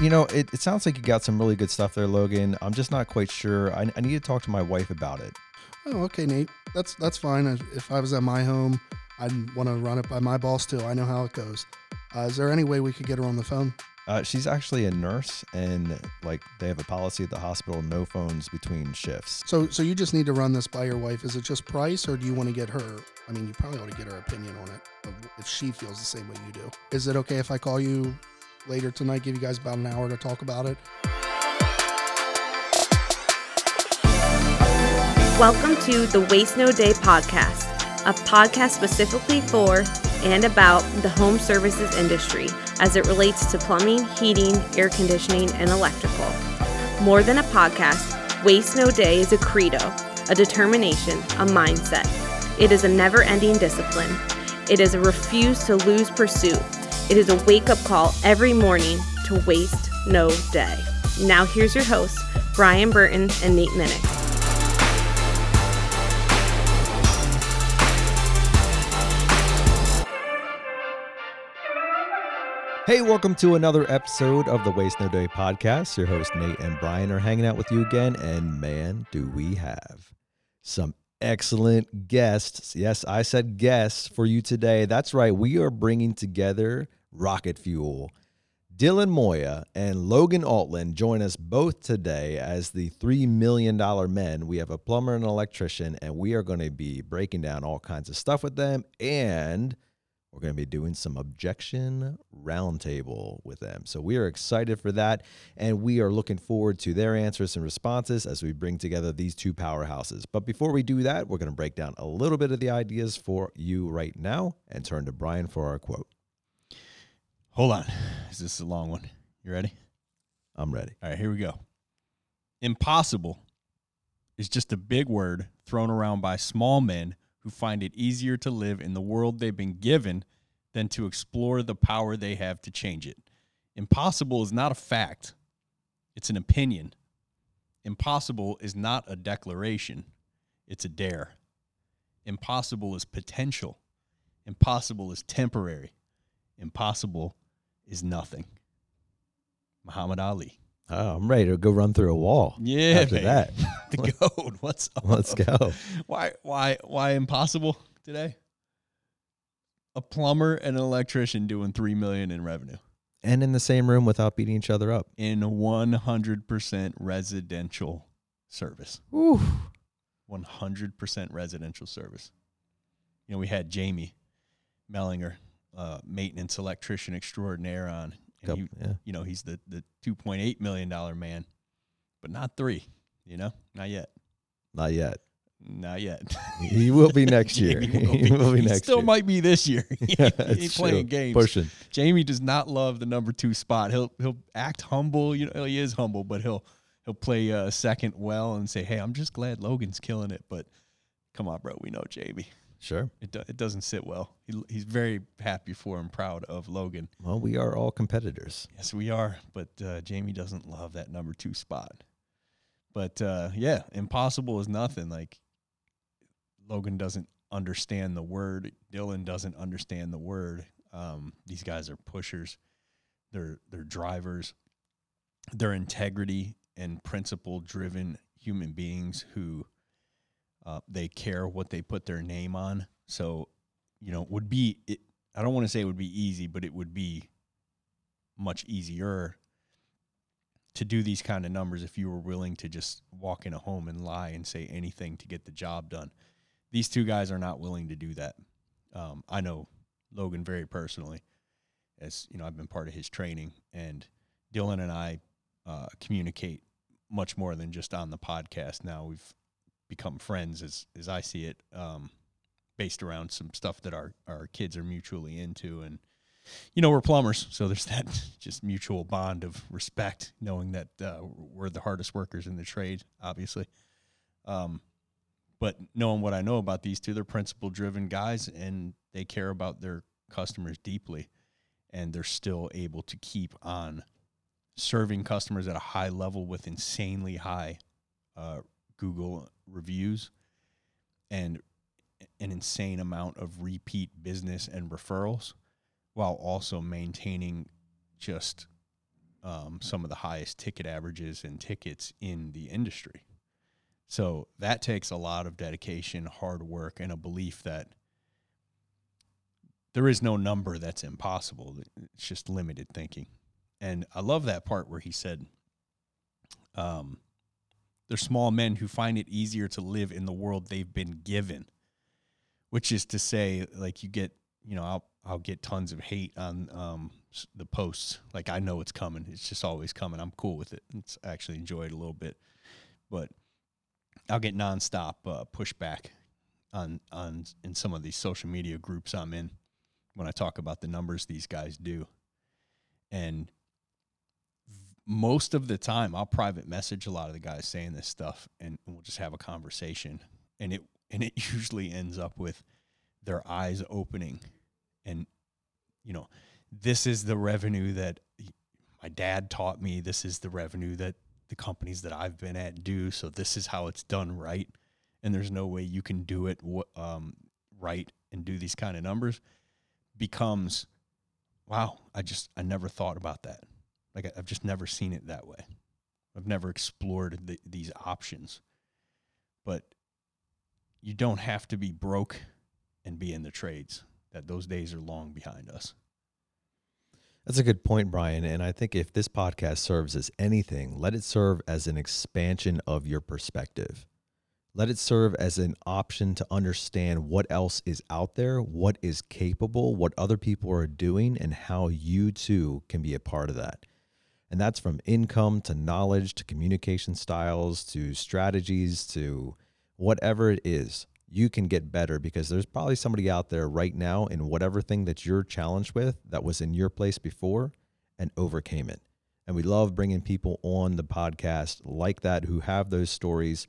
you know, it, it sounds like you got some really good stuff there, Logan. I'm just not quite sure. I, I need to talk to my wife about it. Oh, okay, Nate. That's that's fine. If- I was at my home, I'd want to run it by my boss too. I know how it goes. Uh, is there any way we could get her on the phone? Uh, she's actually a nurse, and like they have a policy at the hospital: no phones between shifts. So, so you just need to run this by your wife. Is it just price, or do you want to get her? I mean, you probably ought to get her opinion on it, if she feels the same way you do. Is it okay if I call you later tonight? Give you guys about an hour to talk about it. Welcome to the Waste No Day podcast, a podcast specifically for and about the home services industry as it relates to plumbing, heating, air conditioning, and electrical. More than a podcast, Waste No Day is a credo, a determination, a mindset. It is a never ending discipline. It is a refuse to lose pursuit. It is a wake up call every morning to waste no day. Now, here's your hosts, Brian Burton and Nate Minnick. Hey, welcome to another episode of the Waste No Day podcast. Your host Nate and Brian are hanging out with you again, and man, do we have some excellent guests. Yes, I said guests for you today. That's right, we are bringing together Rocket Fuel. Dylan Moya and Logan Altland join us both today as the $3 million men. We have a plumber and an electrician, and we are going to be breaking down all kinds of stuff with them. And we're going to be doing some objection roundtable with them. So we are excited for that. And we are looking forward to their answers and responses as we bring together these two powerhouses. But before we do that, we're going to break down a little bit of the ideas for you right now and turn to Brian for our quote. Hold on. Is this a long one? You ready? I'm ready. All right, here we go. Impossible is just a big word thrown around by small men who find it easier to live in the world they've been given than to explore the power they have to change it. Impossible is not a fact, it's an opinion. Impossible is not a declaration, it's a dare. Impossible is potential. Impossible is temporary. Impossible is nothing. Muhammad Ali. Oh, I'm ready to go run through a wall. Yeah, After baby. that, the goat. What's up? let's go. Why? Why? Why impossible today? A plumber and an electrician doing three million in revenue And in the same room without beating each other up. in one hundred percent residential service. One hundred percent residential service. You know, we had Jamie Mellinger, uh, maintenance electrician extraordinaire, on, and Couple- he, yeah. you know, he's the the two point eight million dollar man, but not three. You know, not yet. Not yet. Not yet. He will be next year. Jamie will he will be He next still year. might be this year. he Yeah, ain't, he playing true. games. Pushing. Jamie does not love the number two spot. He'll he'll act humble. You know, he is humble, but he'll he'll play uh, second well and say, "Hey, I'm just glad Logan's killing it." But come on, bro, we know Jamie. Sure. It do, it doesn't sit well. He, he's very happy for and proud of Logan. Well, we are all competitors. Yes, we are. But uh, Jamie doesn't love that number two spot. But uh, yeah, impossible is nothing. Like Logan doesn't understand the word. Dylan doesn't understand the word. Um, these guys are pushers. They're they're drivers. They're integrity and principle driven human beings who uh, they care what they put their name on. So, you know, would be it, I don't want to say it would be easy, but it would be much easier to do these kind of numbers if you were willing to just walk in a home and lie and say anything to get the job done. These two guys are not willing to do that. Um, I know Logan very personally, as you know, I've been part of his training, and Dylan and I uh, communicate much more than just on the podcast. Now we've become friends, as as I see it, um, based around some stuff that our our kids are mutually into, and you know we're plumbers, so there's that just mutual bond of respect, knowing that uh, we're the hardest workers in the trade, obviously. Um, but knowing what I know about these two, they're principle driven guys, and they care about their customers deeply, and they're still able to keep on serving customers at a high level with insanely high uh, Google reviews and an insane amount of repeat business and referrals while also maintaining just um, some of the highest ticket averages and tickets in the industry. So that takes a lot of dedication, hard work, and a belief that there is no number that's impossible. It's just limited thinking. And I love that part where he said, um, they're small men who find it easier to live in the world they've been given, which is to say, like, you get, you know, I'll, I'll get tons of hate on um, the posts. Like, I know it's coming. It's just always coming. I'm cool with it. It's actually enjoyed a little bit. But I'll get nonstop uh, pushback on on in some of these social media groups I'm in when I talk about the numbers these guys do. And most of the time I'll private message a lot of the guys saying this stuff and we'll just have a conversation. And it and it usually ends up with their eyes opening and you know this is the revenue that my dad taught me. This is the revenue that the companies that I've been at do. So this is how it's done right. And there's no way you can do it um, right and do these kind of numbers becomes wow i just i never thought about that like i've just never seen it that way i've never explored the, these options but you don't have to be broke and be in the trades that those days are long behind us that's a good point, Brian. And I think if this podcast serves as anything, let it serve as an expansion of your perspective. Let it serve as an option to understand what else is out there, what is capable, what other people are doing, and how you too can be a part of that. And that's from income to knowledge to communication styles to strategies to whatever it is. You can get better because there's probably somebody out there right now in whatever thing that you're challenged with that was in your place before and overcame it. And we love bringing people on the podcast like that who have those stories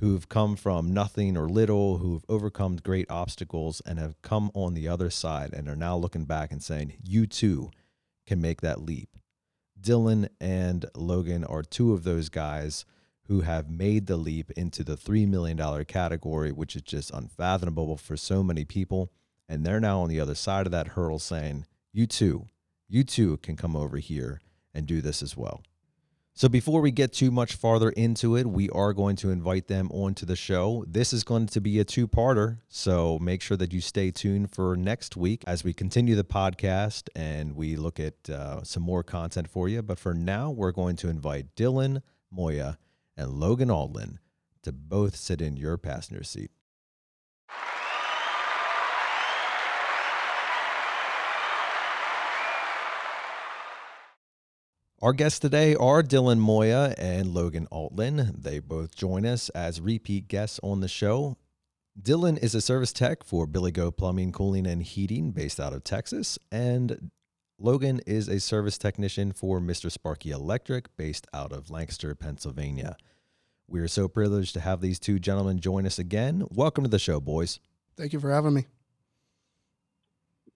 who've come from nothing or little, who've overcome great obstacles and have come on the other side and are now looking back and saying, You too can make that leap. Dylan and Logan are two of those guys who have made the leap into the $3 million category, which is just unfathomable for so many people. And they're now on the other side of that hurdle saying, You too, you too can come over here and do this as well. So before we get too much farther into it, we are going to invite them onto the show. This is going to be a two-parter, so make sure that you stay tuned for next week as we continue the podcast and we look at uh, some more content for you. But for now, we're going to invite Dylan Moya and Logan Aldlin to both sit in your passenger seat. Our guests today are Dylan Moya and Logan Aldlin. They both join us as repeat guests on the show. Dylan is a service tech for Billy Goat Plumbing, Cooling, and Heating based out of Texas. And Logan is a service technician for Mr. Sparky Electric based out of Lancaster, Pennsylvania. We are so privileged to have these two gentlemen join us again. Welcome to the show, boys. Thank you for having me.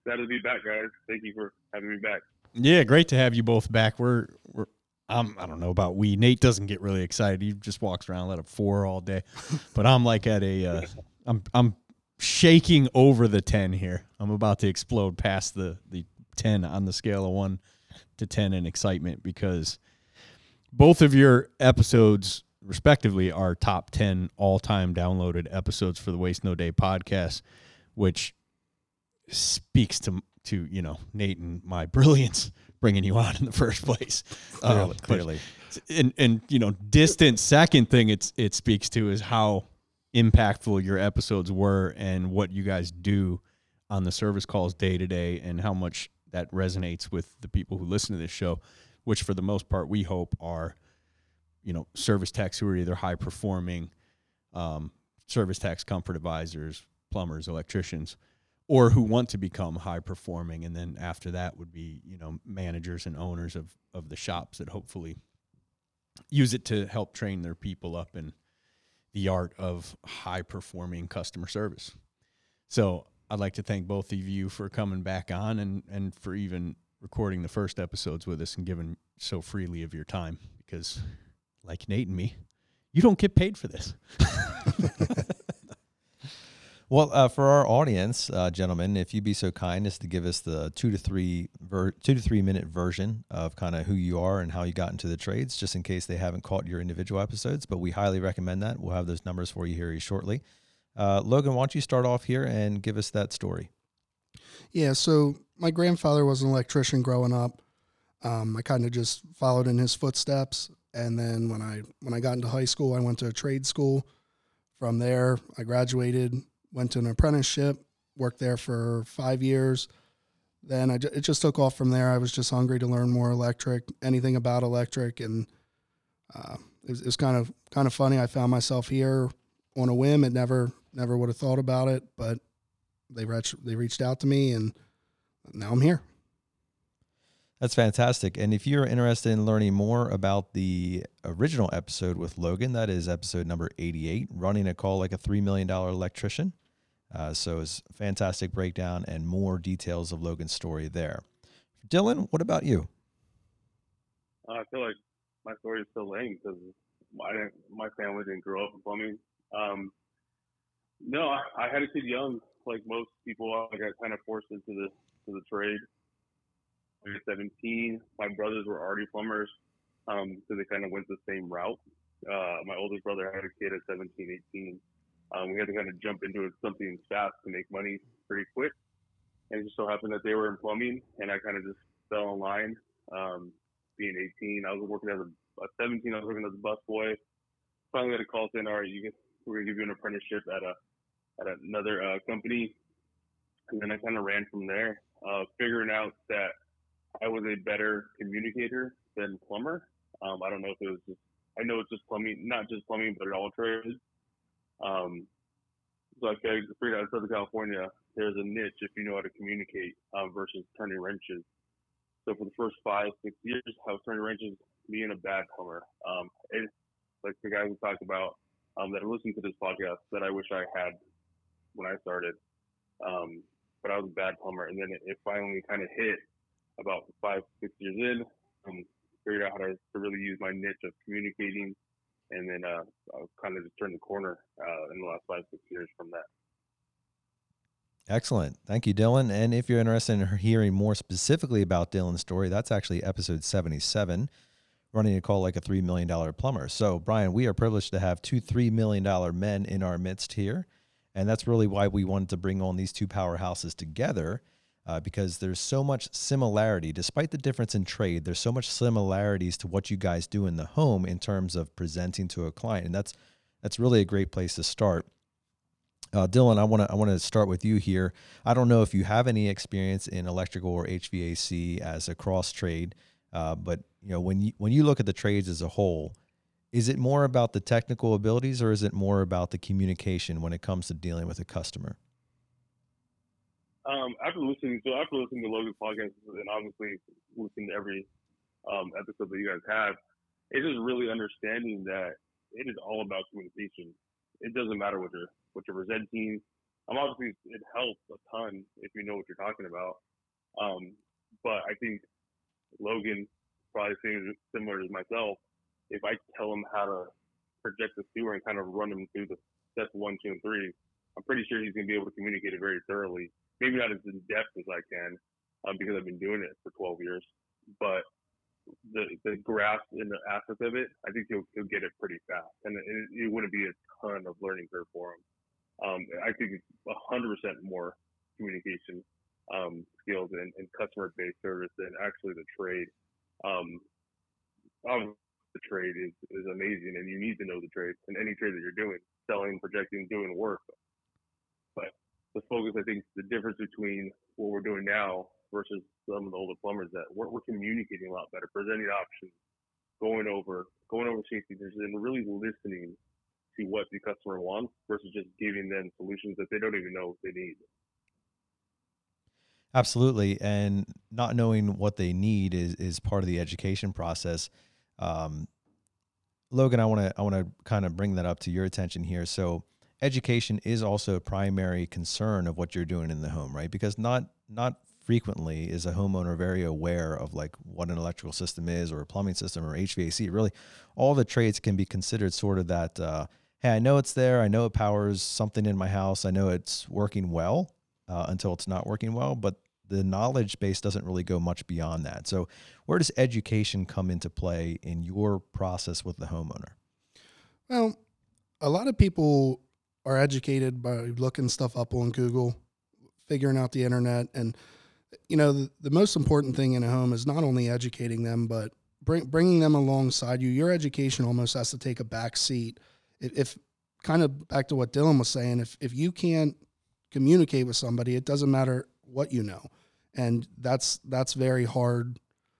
Glad to be back, guys. Thank you for having me back. Yeah, great to have you both back. We're we're I'm I don't know about we. Nate doesn't get really excited. He just walks around let up four all day, but I'm like at a uh, I'm I'm shaking over the ten here. I'm about to explode past the the ten on the scale of one to ten in excitement because both of your episodes respectively are top 10 all-time downloaded episodes for the waste no day podcast which speaks to to you know Nate and my brilliance bringing you on in the first place. Clearly, um, clearly. and and you know, distant second thing it's it speaks to is how impactful your episodes were and what you guys do on the service calls day to day and how much that resonates with the people who listen to this show, which for the most part we hope are, you know, service techs who are either high performing, um, service techs, comfort advisors, plumbers, electricians or who want to become high performing and then after that would be you know managers and owners of of the shops that hopefully use it to help train their people up in the art of high performing customer service. So i'd like to thank both of you for coming back on and and for even recording the first episodes with us and giving so freely of your time because like nate and me you don't get paid for this Well, uh, for our audience, uh, gentlemen, if you'd be so kind as to give us the two to three ver- two to three minute version of kind of who you are and how you got into the trades, just in case they haven't caught your individual episodes. But we highly recommend that. We'll have those numbers for you here shortly. Uh, Logan, why don't you start off here and give us that story? Yeah, so my grandfather was an electrician growing up. Um, I kind of just followed in his footsteps, and then when I when I got into high school, I went to a trade school. From there, I graduated, went to an apprenticeship, worked there for five years. Then I, it just took off from there. I was just hungry to learn more electric, anything about electric, and uh, it, was, it was kind of kind of funny. I found myself here on a whim. It never never would have thought about it, but they reached they reached out to me, and now I'm here. That's fantastic. And if you're interested in learning more about the original episode with Logan, that is episode number 88, running a call like a $3 million electrician. Uh, so it's fantastic breakdown and more details of Logan's story there. Dylan, what about you? Uh, I feel like my story is still lame because my my family didn't grow up in plumbing. Um, no, I, I had a kid young, like most people. I got kind of forced into the to the trade. I was 17. My brothers were already plumbers, um, so they kind of went the same route. Uh, my oldest brother had a kid at 17, 18. Um, we had to kind of jump into something fast to make money pretty quick. And it just so happened that they were in plumbing, and I kind of just fell in line. Um, being 18, I was working as a, at 17. I was working as a busboy. Finally, got a call saying, "All right, you can, we're gonna give you an apprenticeship at a at another uh, company." And then I kind of ran from there, uh, figuring out that I was a better communicator than plumber. Um, I don't know if it was just, I know it's just plumbing, not just plumbing, but all trades. Um, so I figured out in Southern California, there's a niche if you know how to communicate um, versus turning wrenches. So for the first five, six years, I was turning wrenches, being a bad plumber. Um, it, like the guy who talked about um, that listened to this podcast that I wish I had when I started. Um, but I was a bad plumber, and then it, it finally kind of hit about five, six years in. Um, figured out how to, to really use my niche of communicating and then uh, I kind of just turned the corner uh, in the last five six years from that. Excellent. Thank you, Dylan. And if you're interested in hearing more specifically about Dylan's story, that's actually episode 77, running a call like a $3 million plumber. So, Brian, we are privileged to have two $3 million men in our midst here. And that's really why we wanted to bring on these two powerhouses together uh, because there's so much similarity. Despite the difference in trade, there's so much similarities to what you guys do in the home in terms of presenting to a client, and that's that's really a great place to start. Uh, Dylan, I want to I want to start with you here. I don't know if you have any experience in electrical or HVAC as a cross trade, uh, but you know when you when you look at the trades as a whole, is it more about the technical abilities or is it more about the communication when it comes to dealing with a customer? Um, after listening, so after listening to Logan's podcast and obviously listening to every um, episode that you guys have, it's just really understanding that it is all about communication. It doesn't matter what you're what you're presenting. Um, obviously, it helps a ton if you know what you're talking about. Um, but I think Logan probably saying similar to myself. If I tell him how to project the sewer and kind of run him through the step one, two, and three, I'm pretty sure he's going to be able to communicate it very thoroughly maybe not as in depth as I can um, because I've been doing it for 12 years. But the the grasp and the aspect of it, I think he'll he'll get it pretty fast, and it, it wouldn't be a ton of learning curve for him. Um, I think it's 100% more communication um, skills and, and customer based service than actually the trade. Um, the trade is, is amazing, and you need to know the trade and any trade that you're doing, selling, projecting, doing work. But the focus, I think, the difference between what we're doing now versus some of the older plumbers that we're, we're communicating a lot better, presenting options, going over going over safety features, and really listening to what the customer wants versus just giving them solutions that they don't even know they need. Absolutely, and not knowing what they need is is part of the education process. Um, Logan, I want to I want to kind of bring that up to your attention here. So education is also a primary concern of what you're doing in the home, right? Because not not frequently is a homeowner very aware of like what an electrical system is or a plumbing system or HVAC. Really, all the trades can be considered sort of that. Uh, hey, I know it's there. I know it powers something in my house. I know it's working well uh, until it's not working well, but the knowledge base doesn't really go much beyond that. So, where does education come into play in your process with the homeowner? Well, a lot of people are educated by looking stuff up on Google, figuring out the internet, and you know the, the most important thing in a home is not only educating them, but bring, bringing them alongside you. Your education almost has to take a back seat. If, if kind of back to what Dylan was saying, if if you can't communicate with somebody, it doesn't matter what you know, and that's that's very hard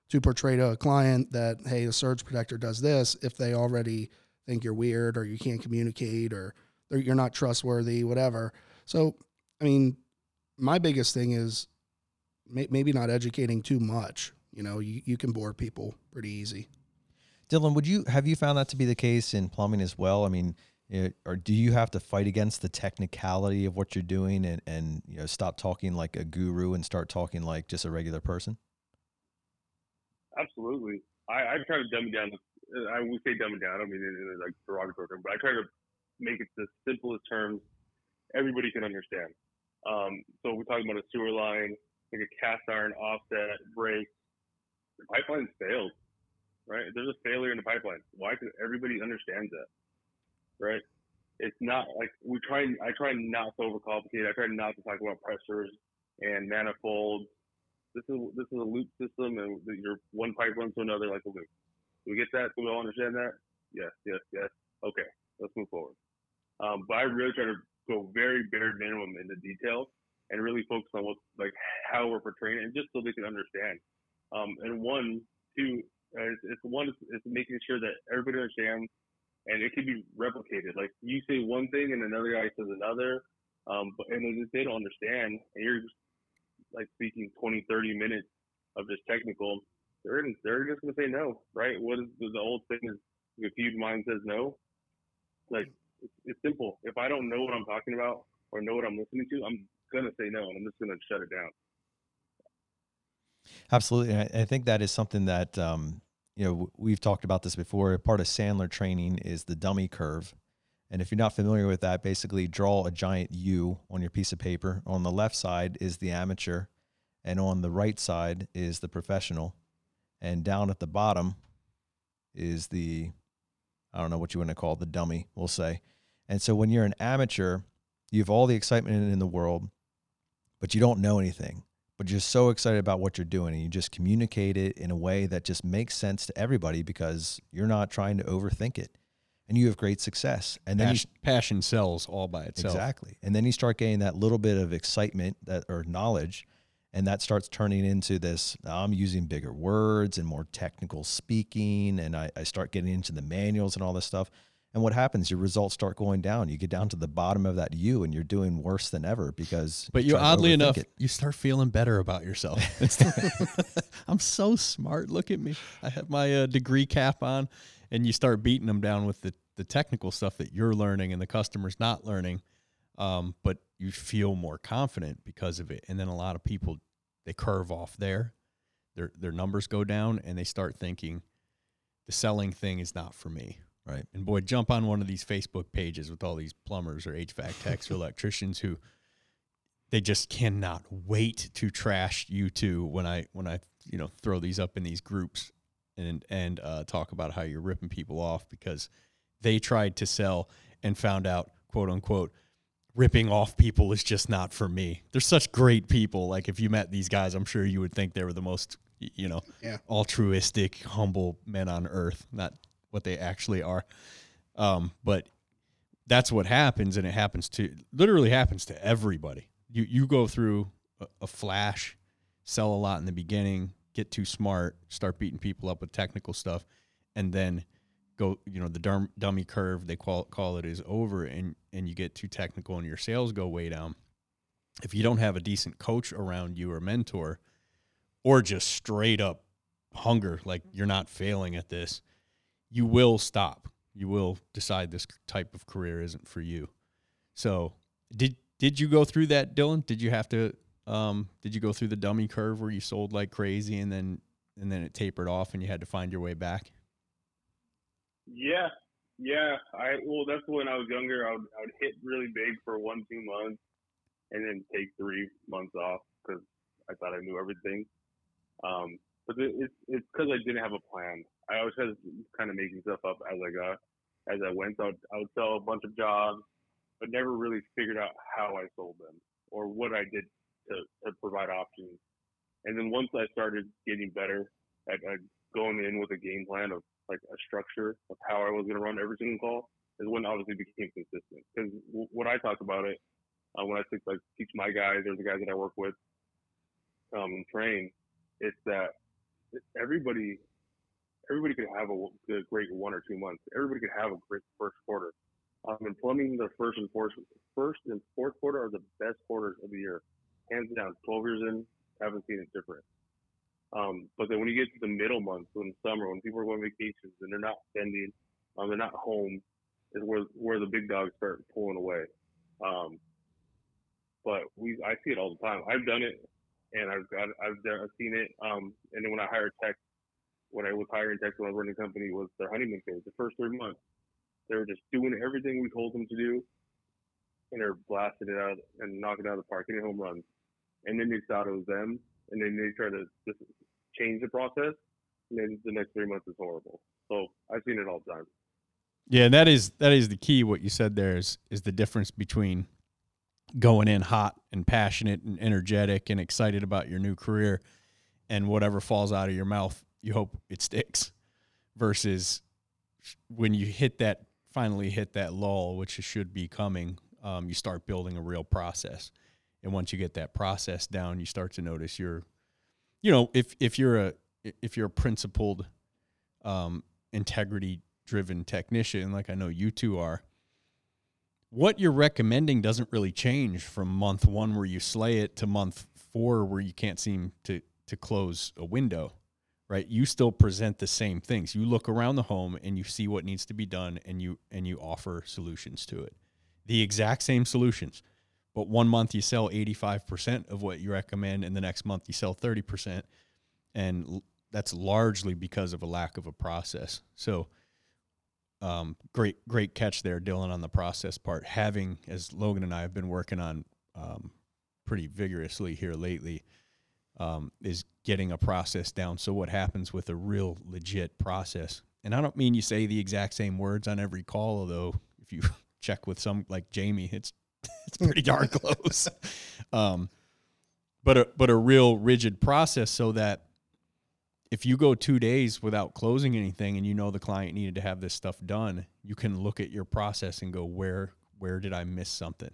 to portray to a client that hey, the surge protector does this if they already think you're weird or you can't communicate or you're not trustworthy, whatever. So, I mean, my biggest thing is may, maybe not educating too much. You know, you, you can bore people pretty easy. Dylan, would you have you found that to be the case in plumbing as well? I mean, it, or do you have to fight against the technicality of what you're doing and, and you know stop talking like a guru and start talking like just a regular person? Absolutely. I, I try to dumb it down. I would say dumb it down. I don't mean in, in like derogatory term, but I try to make it the simplest terms everybody can understand. Um, so we're talking about a sewer line, like a cast iron offset break. The pipeline failed, right? There's a failure in the pipeline. Why? Because everybody understands that, right? It's not like we try. And, I try not to overcomplicate. I try not to talk about pressures and manifolds. This is this is a loop system, and your one pipe runs to another like a loop. Do we get that? Do we all understand that? Yes, yes, yes. Okay, let's move forward. Um, but I really try to go very bare minimum in the details and really focus on what like how we're portraying it, and just so they can understand. Um, and one, two, uh, it's, it's one is, making sure that everybody understands, and it can be replicated. Like you say one thing and another guy says another, um, but and they don't understand, and you're just like speaking 20, 30 minutes of just technical, they're they're just gonna say no, right? What is the, the old thing is if huge mind says no, like it's, it's simple. If I don't know what I'm talking about or know what I'm listening to, I'm gonna say no, and I'm just gonna shut it down. Absolutely, I, I think that is something that um, you know we've talked about this before. Part of Sandler training is the dummy curve, and if you're not familiar with that, basically draw a giant U on your piece of paper. On the left side is the amateur, and on the right side is the professional, and down at the bottom is the I don't know what you want to call it, the dummy, we'll say. And so when you're an amateur, you have all the excitement in the world, but you don't know anything. But you're so excited about what you're doing and you just communicate it in a way that just makes sense to everybody because you're not trying to overthink it. And you have great success. And then passion, you, passion sells all by itself. Exactly. And then you start getting that little bit of excitement that or knowledge and that starts turning into this i'm using bigger words and more technical speaking and I, I, start getting into the manuals and all this stuff. And what happens? Your results start going down. You get down to the bottom of that u and you're doing worse than ever because but you oddly enough it. you start feeling better about yourself. I'm so smart. Look at me. I have my uh, degree cap on and you start beating them down with the, the technical stuff that you're learning and the customer's not learning um, but you feel more confident because of it. And then a lot of people they curve off there, their their numbers go down, and they start thinking the selling thing is not for me. Right. And boy, jump on one of these Facebook pages with all these plumbers or HVAC techs or electricians who they just cannot wait to trash you two when I when I you know throw these up in these groups and and uh, talk about how you're ripping people off because they tried to sell and found out quote unquote ripping off people is just not for me. They're such great people. Like if you met these guys, I'm sure you would think they were the most, you know, yeah. altruistic, humble men on earth. Not what they actually are. Um, but that's what happens, and it happens to literally happens to everybody. You you go through a, a flash, sell a lot in the beginning, get too smart, start beating people up with technical stuff, and then go you know the dummy curve they call call it is over and and you get too technical and your sales go way down. If you don't have a decent coach around you or mentor or just straight up hunger like you're not failing at this you will stop. You will decide this type of career isn't for you. So did did you go through that dylan? Did you have to um, did you go through the dummy curve where you sold like crazy and then and then it tapered off and you had to find your way back yeah, Yeah, I well, that's when I was younger. I would, I would hit really big for one, two months, and then take three months off because I thought I knew everything. Um, but it, it's it's because I didn't have a plan. I always was kind of making stuff up as I got as I went. So I would, I would sell a bunch of jobs, but never really figured out how I sold them or what I did to, to provide options. And then once I started getting better at, at going in with a game plan of like a structure of how I was going to run every single call, is when obviously became consistent. Because w- when I talk about it, uh, when I think like teach my guys or the guys that I work with, um, train, it's that everybody everybody could have a, a great one or two months. Everybody could have a great first quarter. Um, in plumbing, the first and fourth, first and fourth quarter are the best quarters of the year, hands down. 12 years in, haven't seen it different. Um, but then when you get to the middle months, when summer, when people are going vacations and they're not spending, um, they're not home, is where where the big dogs start pulling away. Um, but we, I see it all the time. I've done it, and I've got, I've, I've seen it. Um, and then when I hire tech, when I was hiring tech when I was running the company, was their honeymoon phase. The first three months, they were just doing everything we told them to do, and they're blasting it out and knocking it out of the park, hitting home runs. And then they thought it was them, and then they try to just change the process, and then the next three months is horrible. So I've seen it all the time. Yeah, and that is that is the key. What you said there is is the difference between going in hot and passionate and energetic and excited about your new career, and whatever falls out of your mouth, you hope it sticks, versus when you hit that finally hit that lull, which should be coming. Um, you start building a real process, and once you get that process down, you start to notice your, you know, if if you're a if you're a principled, um, integrity driven technician, like I know you two are, what you're recommending doesn't really change from month one where you slay it to month four where you can't seem to to close a window. Right. You still present the same things. You look around the home and you see what needs to be done and you and you offer solutions to it. The exact same solutions. But one month you sell 85% of what you recommend, and the next month you sell 30%. And that's largely because of a lack of a process. So um, great, great catch there, Dylan, on the process part. Having, as Logan and I have been working on um, pretty vigorously here lately, um, is getting a process down. So, what happens with a real legit process? And I don't mean you say the exact same words on every call, although if you check with some like Jamie, it's it's pretty darn close. Um, but a but a real rigid process so that if you go two days without closing anything and you know the client needed to have this stuff done, you can look at your process and go, where where did I miss something?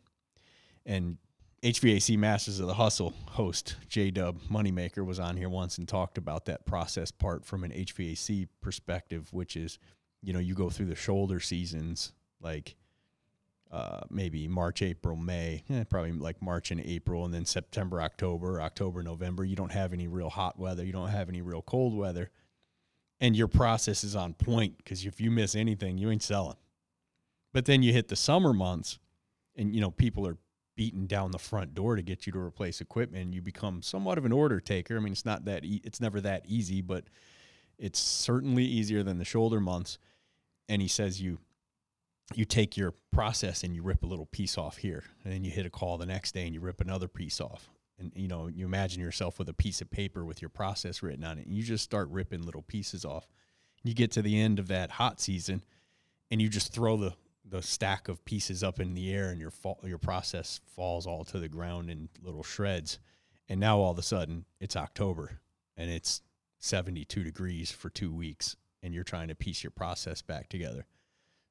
And HVAC Masters of the Hustle host J Dub Moneymaker was on here once and talked about that process part from an HVAC perspective, which is, you know, you go through the shoulder seasons like uh, maybe March, April, May, eh, probably like March and April, and then September, October, October, November. You don't have any real hot weather. You don't have any real cold weather. And your process is on point because if you miss anything, you ain't selling. But then you hit the summer months and, you know, people are beating down the front door to get you to replace equipment. You become somewhat of an order taker. I mean, it's not that, e- it's never that easy, but it's certainly easier than the shoulder months. And he says you, you take your process and you rip a little piece off here and then you hit a call the next day and you rip another piece off. And you know you imagine yourself with a piece of paper with your process written on it and you just start ripping little pieces off. You get to the end of that hot season and you just throw the the stack of pieces up in the air and your fall, your process falls all to the ground in little shreds. And now all of a sudden it's October and it's 72 degrees for 2 weeks and you're trying to piece your process back together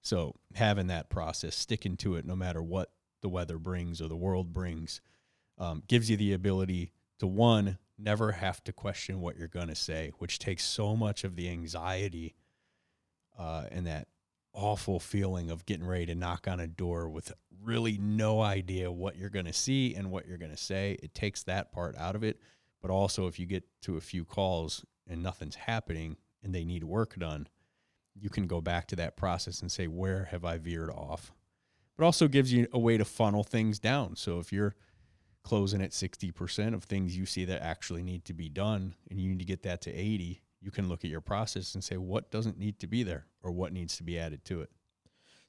so having that process, sticking to it no matter what the weather brings or the world brings, um, gives you the ability to one never have to question what you're going to say, which takes so much of the anxiety uh, and that awful feeling of getting ready to knock on a door with really no idea what you're going to see and what you're going to say. It takes that part out of it. But also, if you get to a few calls and nothing's happening and they need work done, you can go back to that process and say, where have I veered off? But also gives you a way to funnel things down. So if you're closing at 60% of things you see that actually need to be done and you need to get that to 80, you can look at your process and say, what doesn't need to be there or what needs to be added to it.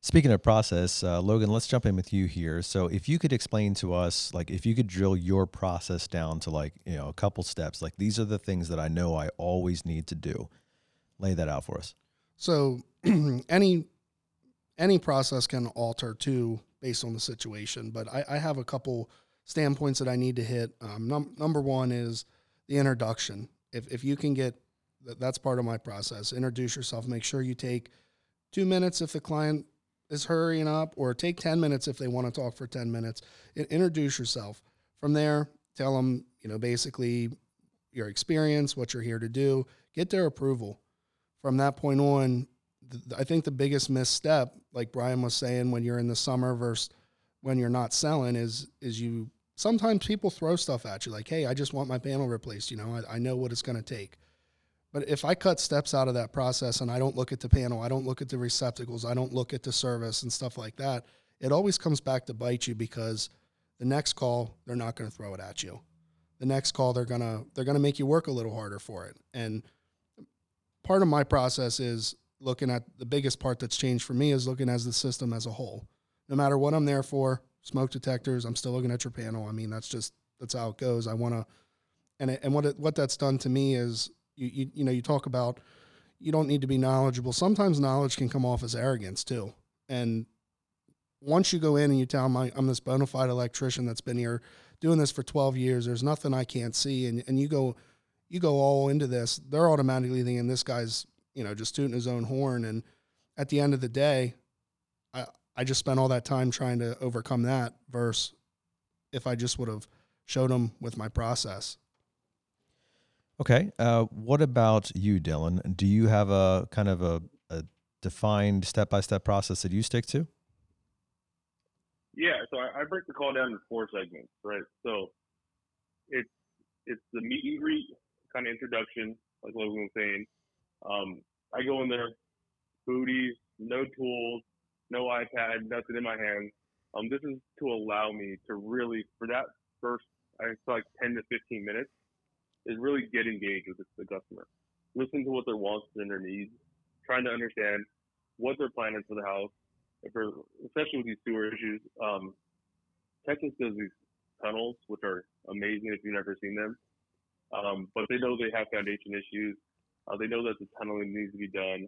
Speaking of process, uh, Logan, let's jump in with you here. So, if you could explain to us, like, if you could drill your process down to like, you know, a couple steps, like these are the things that I know I always need to do. Lay that out for us. So any any process can alter too based on the situation, but I, I have a couple standpoints that I need to hit. Um, num- number one is the introduction. If if you can get that's part of my process. Introduce yourself. Make sure you take two minutes if the client is hurrying up, or take ten minutes if they want to talk for ten minutes. introduce yourself. From there, tell them you know basically your experience, what you're here to do. Get their approval. From that point on, I think the biggest misstep, like Brian was saying, when you're in the summer versus when you're not selling, is is you sometimes people throw stuff at you like, "Hey, I just want my panel replaced." You know, I, I know what it's going to take. But if I cut steps out of that process and I don't look at the panel, I don't look at the receptacles, I don't look at the service and stuff like that, it always comes back to bite you because the next call they're not going to throw it at you. The next call they're going to they're going to make you work a little harder for it. And part of my process is looking at the biggest part that's changed for me is looking as the system as a whole. No matter what I'm there for, smoke detectors, I'm still looking at your panel. I mean, that's just that's how it goes. I want to, and it, and what it, what that's done to me is you, you you know you talk about you don't need to be knowledgeable. Sometimes knowledge can come off as arrogance too. And once you go in and you tell them I'm this bona fide electrician that's been here doing this for 12 years, there's nothing I can't see, and and you go you go all into this, they're automatically thinking this guy's you know, just tooting his own horn. And at the end of the day, I I just spent all that time trying to overcome that. Versus if I just would have showed him with my process. Okay. Uh, what about you, Dylan? Do you have a kind of a, a defined step by step process that you stick to? Yeah, so I, I, break the call down into four segments, right? So it's it's the meet and greet kind of introduction, like Logan was saying. Um, I go in there, booties, no tools, no iPad, nothing in my hand. Um, this is to allow me to really, for that first, I feel like 10 to 15 minutes, is really get engaged with the, customer. Listen to what their wants and their needs, trying to understand what their plan is for the house, especially with these sewer issues. Um, Texas does these tunnels, which are amazing if you've never seen them. Um, but they know they have foundation issues. Uh, they know that the tunneling needs to be done.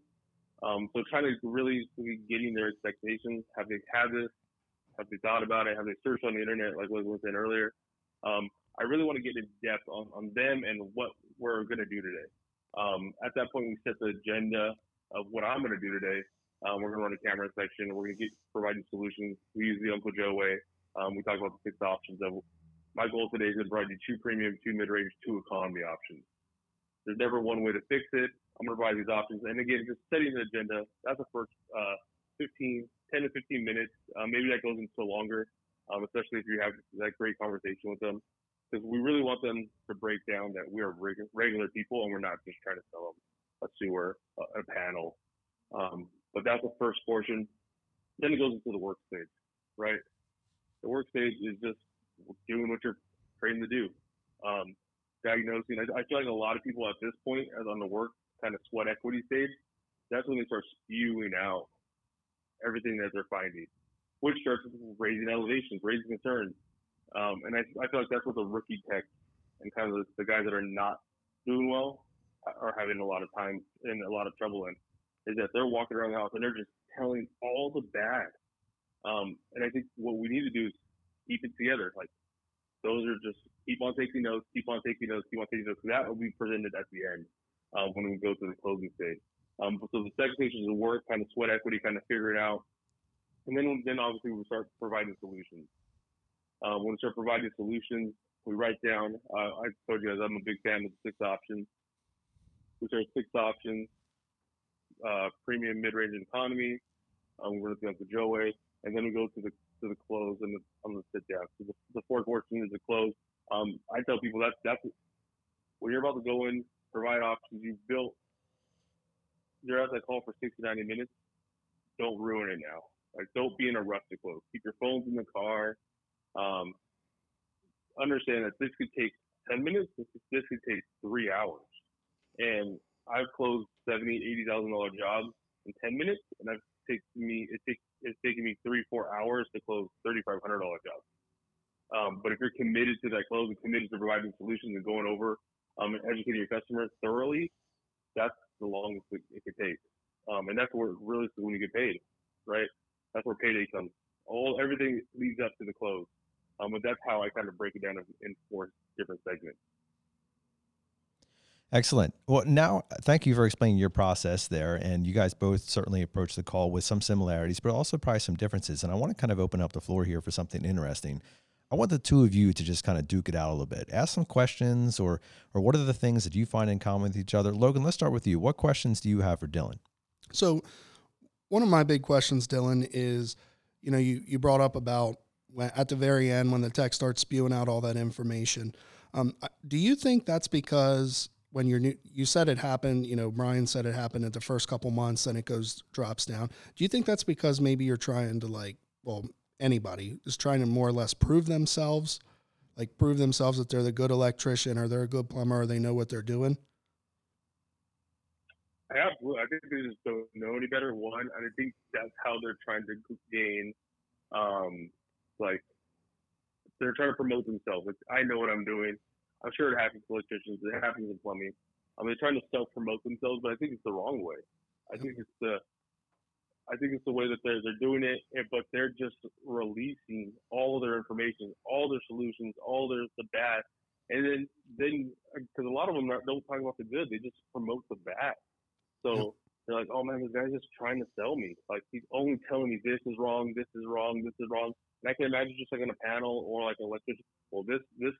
Um, so trying to really getting their expectations. Have they had this? Have they thought about it? Have they searched on the internet, like what was saying earlier? Um, I really want to get in depth on, on them and what we're going to do today. Um, at that point, we set the agenda of what I'm going to do today. Um, we're going to run a camera section. We're going to get providing solutions. We use the Uncle Joe way. Um, we talk about the six options of my goal today is to provide you two premium, two mid-range, two economy options. There's never one way to fix it. I'm going to provide these options. And again, just setting the agenda, that's the first uh, 15, 10 to 15 minutes. Uh, maybe that goes into longer, um, especially if you have that great conversation with them. Because we really want them to break down that we are reg- regular people and we're not just trying to sell them a sewer, a, a panel. Um, but that's the first portion. Then it goes into the work stage, right? The work stage is just doing what you're trained to do. Um, diagnosing. I, I feel like a lot of people at this point, as on the work kind of sweat equity stage, that's when they start spewing out everything that they're finding, which starts raising elevations, raising concerns. Um, and I, I feel like that's what the rookie tech and kind of the, the guys that are not doing well are having a lot of time and a lot of trouble in is that they're walking around the house and they're just telling all the bad. Um, and I think what we need to do is keep it together. Like those are just keep on taking notes, keep on taking notes, keep on taking notes. That will be presented at the end uh, when we go to the closing stage. Um, so the second stage is the work, kind of sweat equity, kind of figure it out, and then then obviously we start providing solutions. Um, when we start providing solutions, we write down. Uh, I told you guys I'm a big fan of the six options. We start six options: uh, premium, mid-range, economy. Um, we're going to the Joe way, and then we go to the to the close and on the sit down. So the, the fourth portion is the close. Um, I tell people that that's when you're about to go in, provide options. You've built. You're at that call for 60, 90 minutes. Don't ruin it now. Like, don't be in a rush to close. Keep your phones in the car. Um, understand that this could take 10 minutes. This, this could take three hours. And I've closed 70, 80,000 dollar jobs in 10 minutes, and I've taken me it takes it's taking me three four hours to close $3,500 jobs. Um, but if you're committed to that close and committed to providing solutions and going over um, and educating your customers thoroughly, that's the longest it, it could take. Um, and that's where really when you get paid, right? That's where payday comes. All everything leads up to the close. Um, but that's how I kind of break it down in, in four different segments. Excellent. Well, now thank you for explaining your process there. And you guys both certainly approached the call with some similarities, but also probably some differences. And I want to kind of open up the floor here for something interesting. I want the two of you to just kind of duke it out a little bit. Ask some questions or or what are the things that you find in common with each other? Logan, let's start with you. What questions do you have for Dylan? So, one of my big questions, Dylan, is you know, you, you brought up about at the very end when the tech starts spewing out all that information. Um, do you think that's because when you're new, you said it happened, you know, Brian said it happened at the first couple months, then it goes drops down. Do you think that's because maybe you're trying to like, well, anybody is trying to more or less prove themselves, like prove themselves that they're the good electrician or they're a good plumber or they know what they're doing? Absolutely. I think they just don't know any better. One, and I think that's how they're trying to gain, um, like, they're trying to promote themselves. Like, I know what I'm doing. I'm sure it happens to electricians. It happens in plumbing. I mean, they're trying to self promote themselves, but I think it's the wrong way. I think it's the, I think it's the way that they're they're doing it, but they're just releasing all of their information, all their solutions, all their the bad, and then then because a lot of them don't talk about the good, they just promote the bad. So yep. they're like, oh man, this guy's just trying to sell me. Like he's only telling me this is wrong, this is wrong, this is wrong. And I can imagine just like on a panel or like an electrician, well this this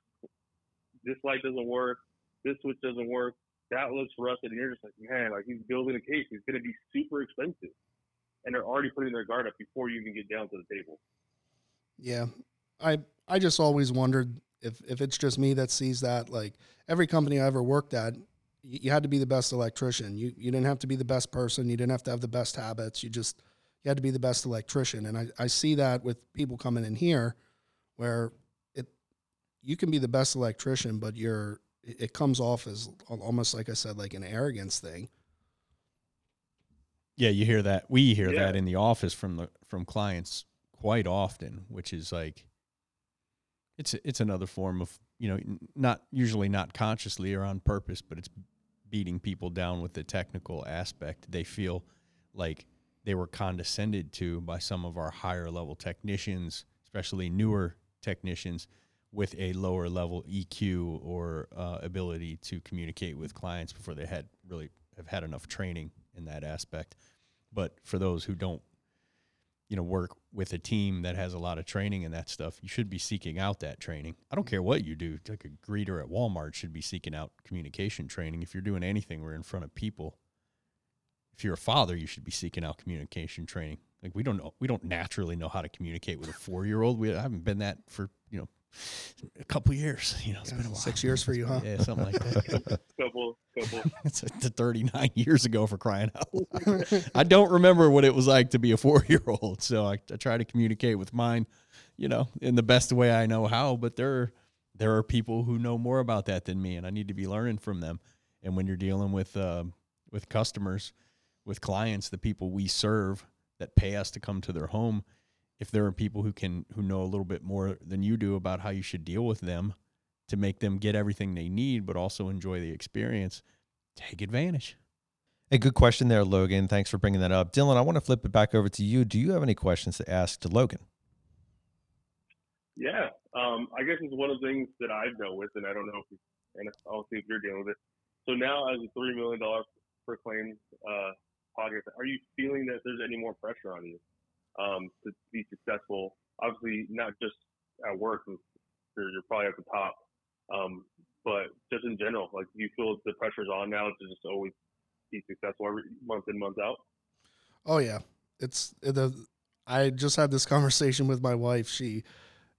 this light doesn't work, this switch doesn't work, that looks rusted, and you're just like, man, like he's building a case. It's going to be super expensive, and they're already putting their guard up before you even get down to the table. Yeah, I I just always wondered if if it's just me that sees that. Like every company I ever worked at, you, you had to be the best electrician. You you didn't have to be the best person. You didn't have to have the best habits. You just you had to be the best electrician. And I, I see that with people coming in here, where you can be the best electrician, but you're it comes off as almost like I said, like an arrogance thing. Yeah, you hear that. We hear yeah. that in the office from the from clients quite often, which is like it's it's another form of you know not usually not consciously or on purpose, but it's beating people down with the technical aspect. They feel like they were condescended to by some of our higher level technicians, especially newer technicians with a lower level EQ or uh, ability to communicate with clients before they had really have had enough training in that aspect. But for those who don't, you know, work with a team that has a lot of training and that stuff, you should be seeking out that training. I don't care what you do. Like a greeter at Walmart should be seeking out communication training. If you're doing anything, we're in front of people. If you're a father, you should be seeking out communication training. Like we don't know, we don't naturally know how to communicate with a four year old. We I haven't been that for you know a couple years. You know, it's yeah, been a while. Six years for you, huh? Yeah, something like that. couple, couple. it's 39 years ago for crying out loud. I don't remember what it was like to be a four year old. So I, I try to communicate with mine, you know, in the best way I know how. But there, there are people who know more about that than me, and I need to be learning from them. And when you're dealing with uh, with customers, with clients, the people we serve that pay us to come to their home, if there are people who can who know a little bit more than you do about how you should deal with them to make them get everything they need but also enjoy the experience take advantage. A good question there logan. Thanks for bringing that up. Dylan i want to flip it back over to you. Do you have any questions to ask to logan? Yeah um, i guess it's one of the things that i've dealt with and i don't know if and i'll see if you're dealing with it. So now as a three million dollar per claim uh, podcast are you feeling that there's any more pressure on you um, to be successful. Obviously, not just at work, you're, you're probably at the top, um, but just in general, like do you feel the pressure's on now to just always be successful every month in month out? Oh yeah, it's the. I just had this conversation with my wife. She,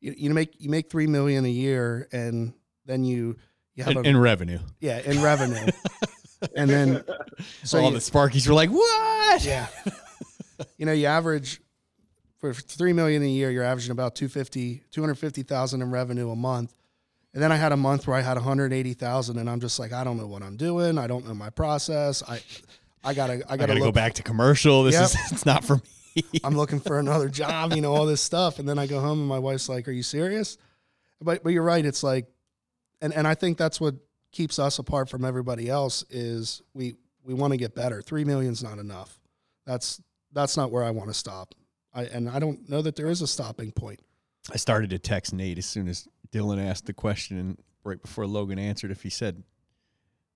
you, you make you make three million a year, and then you you have in, a, in revenue. Yeah, in revenue. and then so all you, the Sparkies were like, "What?" Yeah. you know, you average for three million a year, you're averaging about 250, 250,000 in revenue a month. And then I had a month where I had 180,000 and I'm just like, I don't know what I'm doing. I don't know my process. I, I gotta, I I gotta, gotta look, go back to commercial. This Yep. is it's not for me. I'm looking for another job, you know, all this stuff. And then I go home and my wife's like, Are you serious? But but you're right, it's like and, and I think that's what keeps us apart from everybody else is we we want to get better. Three million's not enough. That's that's not where I want to stop. I and I don't know that there is a stopping point. I started to text Nate as soon as Dylan asked the question, and right before Logan answered, if he said,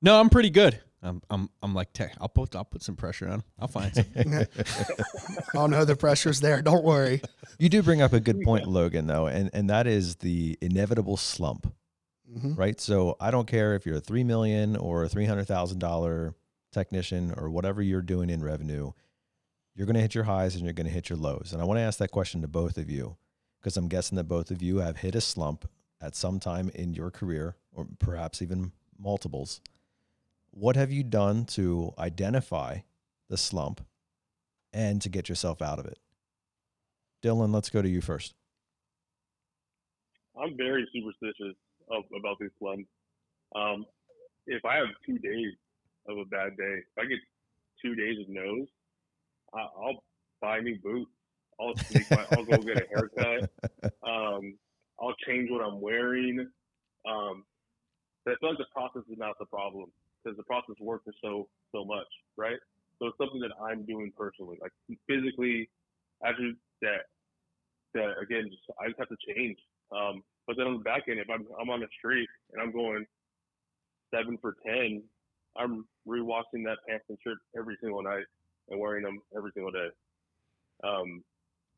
"No, I'm pretty good," I'm I'm I'm like, "Tech, I'll put I'll put some pressure on. him. I'll find some." oh no, the pressure's there. Don't worry. You do bring up a good point, Logan, though, and and that is the inevitable slump, hmm right? So I don't care if you're a three million or a three hundred thousand dollar technician or whatever you're doing in revenue, you're going to hit your highs and you're going to hit your lows. And I want to ask that question to both of you because I'm guessing that both of you have hit a slump at some time in your career, or perhaps even multiples. What have you done to identify the slump and to get yourself out of it? Dylan, let's go to you first. I'm very superstitious of, about these slumps. Um, if I have two days of a bad day, if I get two days of no's, I, I'll buy new boots. I'll sneak my, I'll go get a haircut. Um, I'll change what I'm wearing. Um, but I feel like the process is not the problem because the process works for so so much, right? So it's something that I'm doing personally, like physically. After that, that again, just, I just have to change. Um, but then on the back end, if I'm I'm on the street and I'm going seven for ten, I'm rewashing that pants and shirt every single night and wearing them every single day. Um,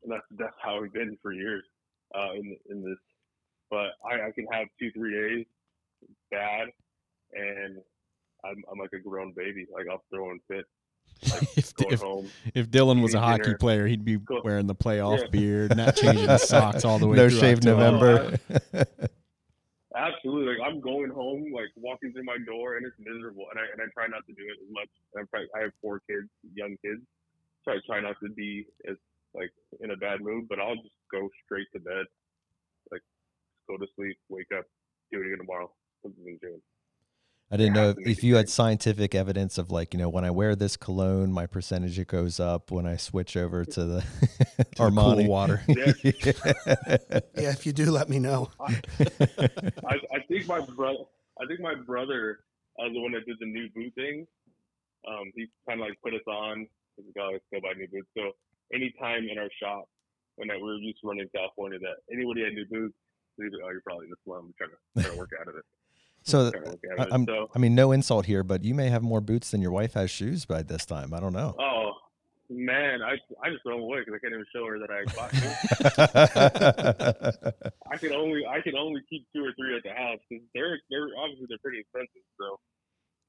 and that's that's how we've been for years uh, in in this. But I, I can have two three days bad, and I'm I'm like a grown baby. Like I'll throw in fit, like if, if, home. if Dylan was a eating hockey dinner. player, he'd be wearing the playoff Yeah. beard, not changing his socks all the way. no shave October. November. Absolutely. Like I'm going home, like walking through my door, and it's miserable. And I and I try not to do it as much. Probably, I have four kids, young kids, so I try not to be as like in a bad mood. But I'll just go straight to bed, like go to sleep, wake up, do it again tomorrow. Something's in June. I didn't know if, if you had scientific evidence of like, you know, when I wear this cologne, my percentage it goes up. When I switch over to the To the cool Armani water. Yeah, if you do, let me know. I, I think my brother, I think my brother, uh, the one that did the new boot thing, um, he kind of like put us on. He's like, oh, let's go buy new boots. So anytime in our shop, when I, we were used to running in California, that anybody had new boots, he'd be like, oh, you're probably in the slum. Trying to, trying to work out of it. So Trying I, out of I'm, it. So, I mean, no insult here, but you may have more boots than your wife has shoes by this time. I don't know. oh man, I I just throw them away because I can't even show her that I bought new. I can only I can only keep two or three at the house because they're they're obviously they're pretty expensive. So.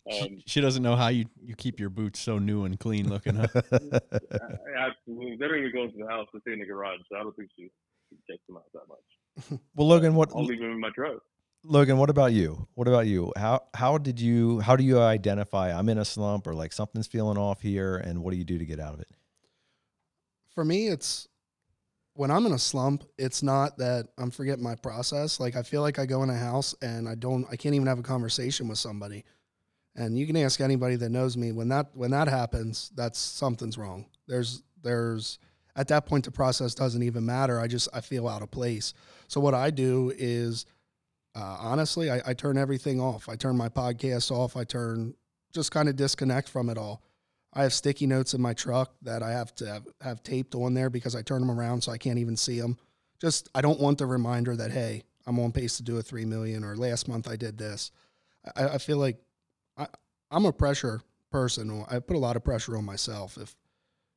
Um, She, she doesn't know how you, you keep your boots so new and clean looking. Huh? Absolutely. They don't even go into the house. They stay in the garage, so I don't think she, she checks them out that much. well, Logan, what I'll leave them in my truck. Logan, what about you? What about you? How how did you how do you identify I'm in a slump or like something's feeling off here and what do you do to get out of it? For me, it's when I'm in a slump, it's not that I'm forgetting my process. Like I feel like I go in a house and I don't I can't even have a conversation with somebody. And you can ask anybody that knows me when that when that happens, that's something's wrong. There's there's at that point the process doesn't even matter. I just I feel out of place. So what I do is uh, honestly, I, I turn everything off. I turn my podcast off. I turn just kind of disconnect from it all. I have sticky notes in my truck that I have to have, have taped on there because I turn them around so I can't even see them. Just I don't want the reminder that hey, I'm on pace to do a three million or last month I did this. I, I feel like I, I'm a pressure person. I put a lot of pressure on myself. If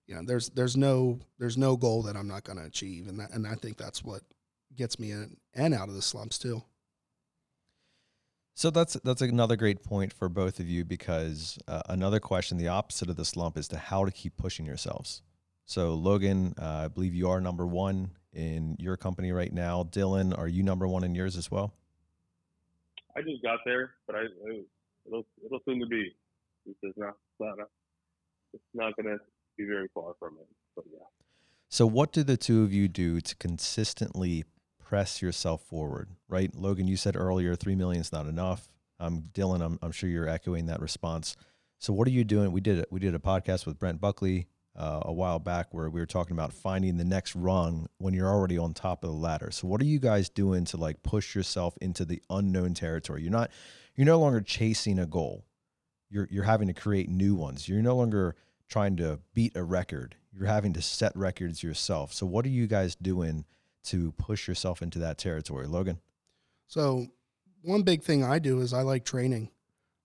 you know, there's there's no there's no goal that I'm not going to achieve, and that, and I think that's what gets me in and out of the slumps too. So that's that's another great point for both of you because uh, another question, the opposite of the slump, is to how to keep pushing yourselves. So Logan, uh, I believe you are number one in your company right now. Dylan, are you number one in yours as well? I just got there, but I it'll it'll soon to be. It's just not it's not it's not gonna be very far from it. But yeah. So what do the two of you do to consistently press yourself forward? Right, Logan, you said earlier three million is not enough. Um, Dylan, I'm, I'm sure you're echoing that response. So what are you doing? We did it, we did a podcast with Brent Buckley uh, a while back where we were talking about finding the next rung when you're already on top of the ladder. So what are you guys doing to like push yourself into the unknown territory? You're not you're no longer chasing a goal. You're you're having to create new ones. You're no longer trying to beat a record. You're having to set records yourself. So what are you guys doing to push yourself into that territory, Logan? So one big thing I do is I like training,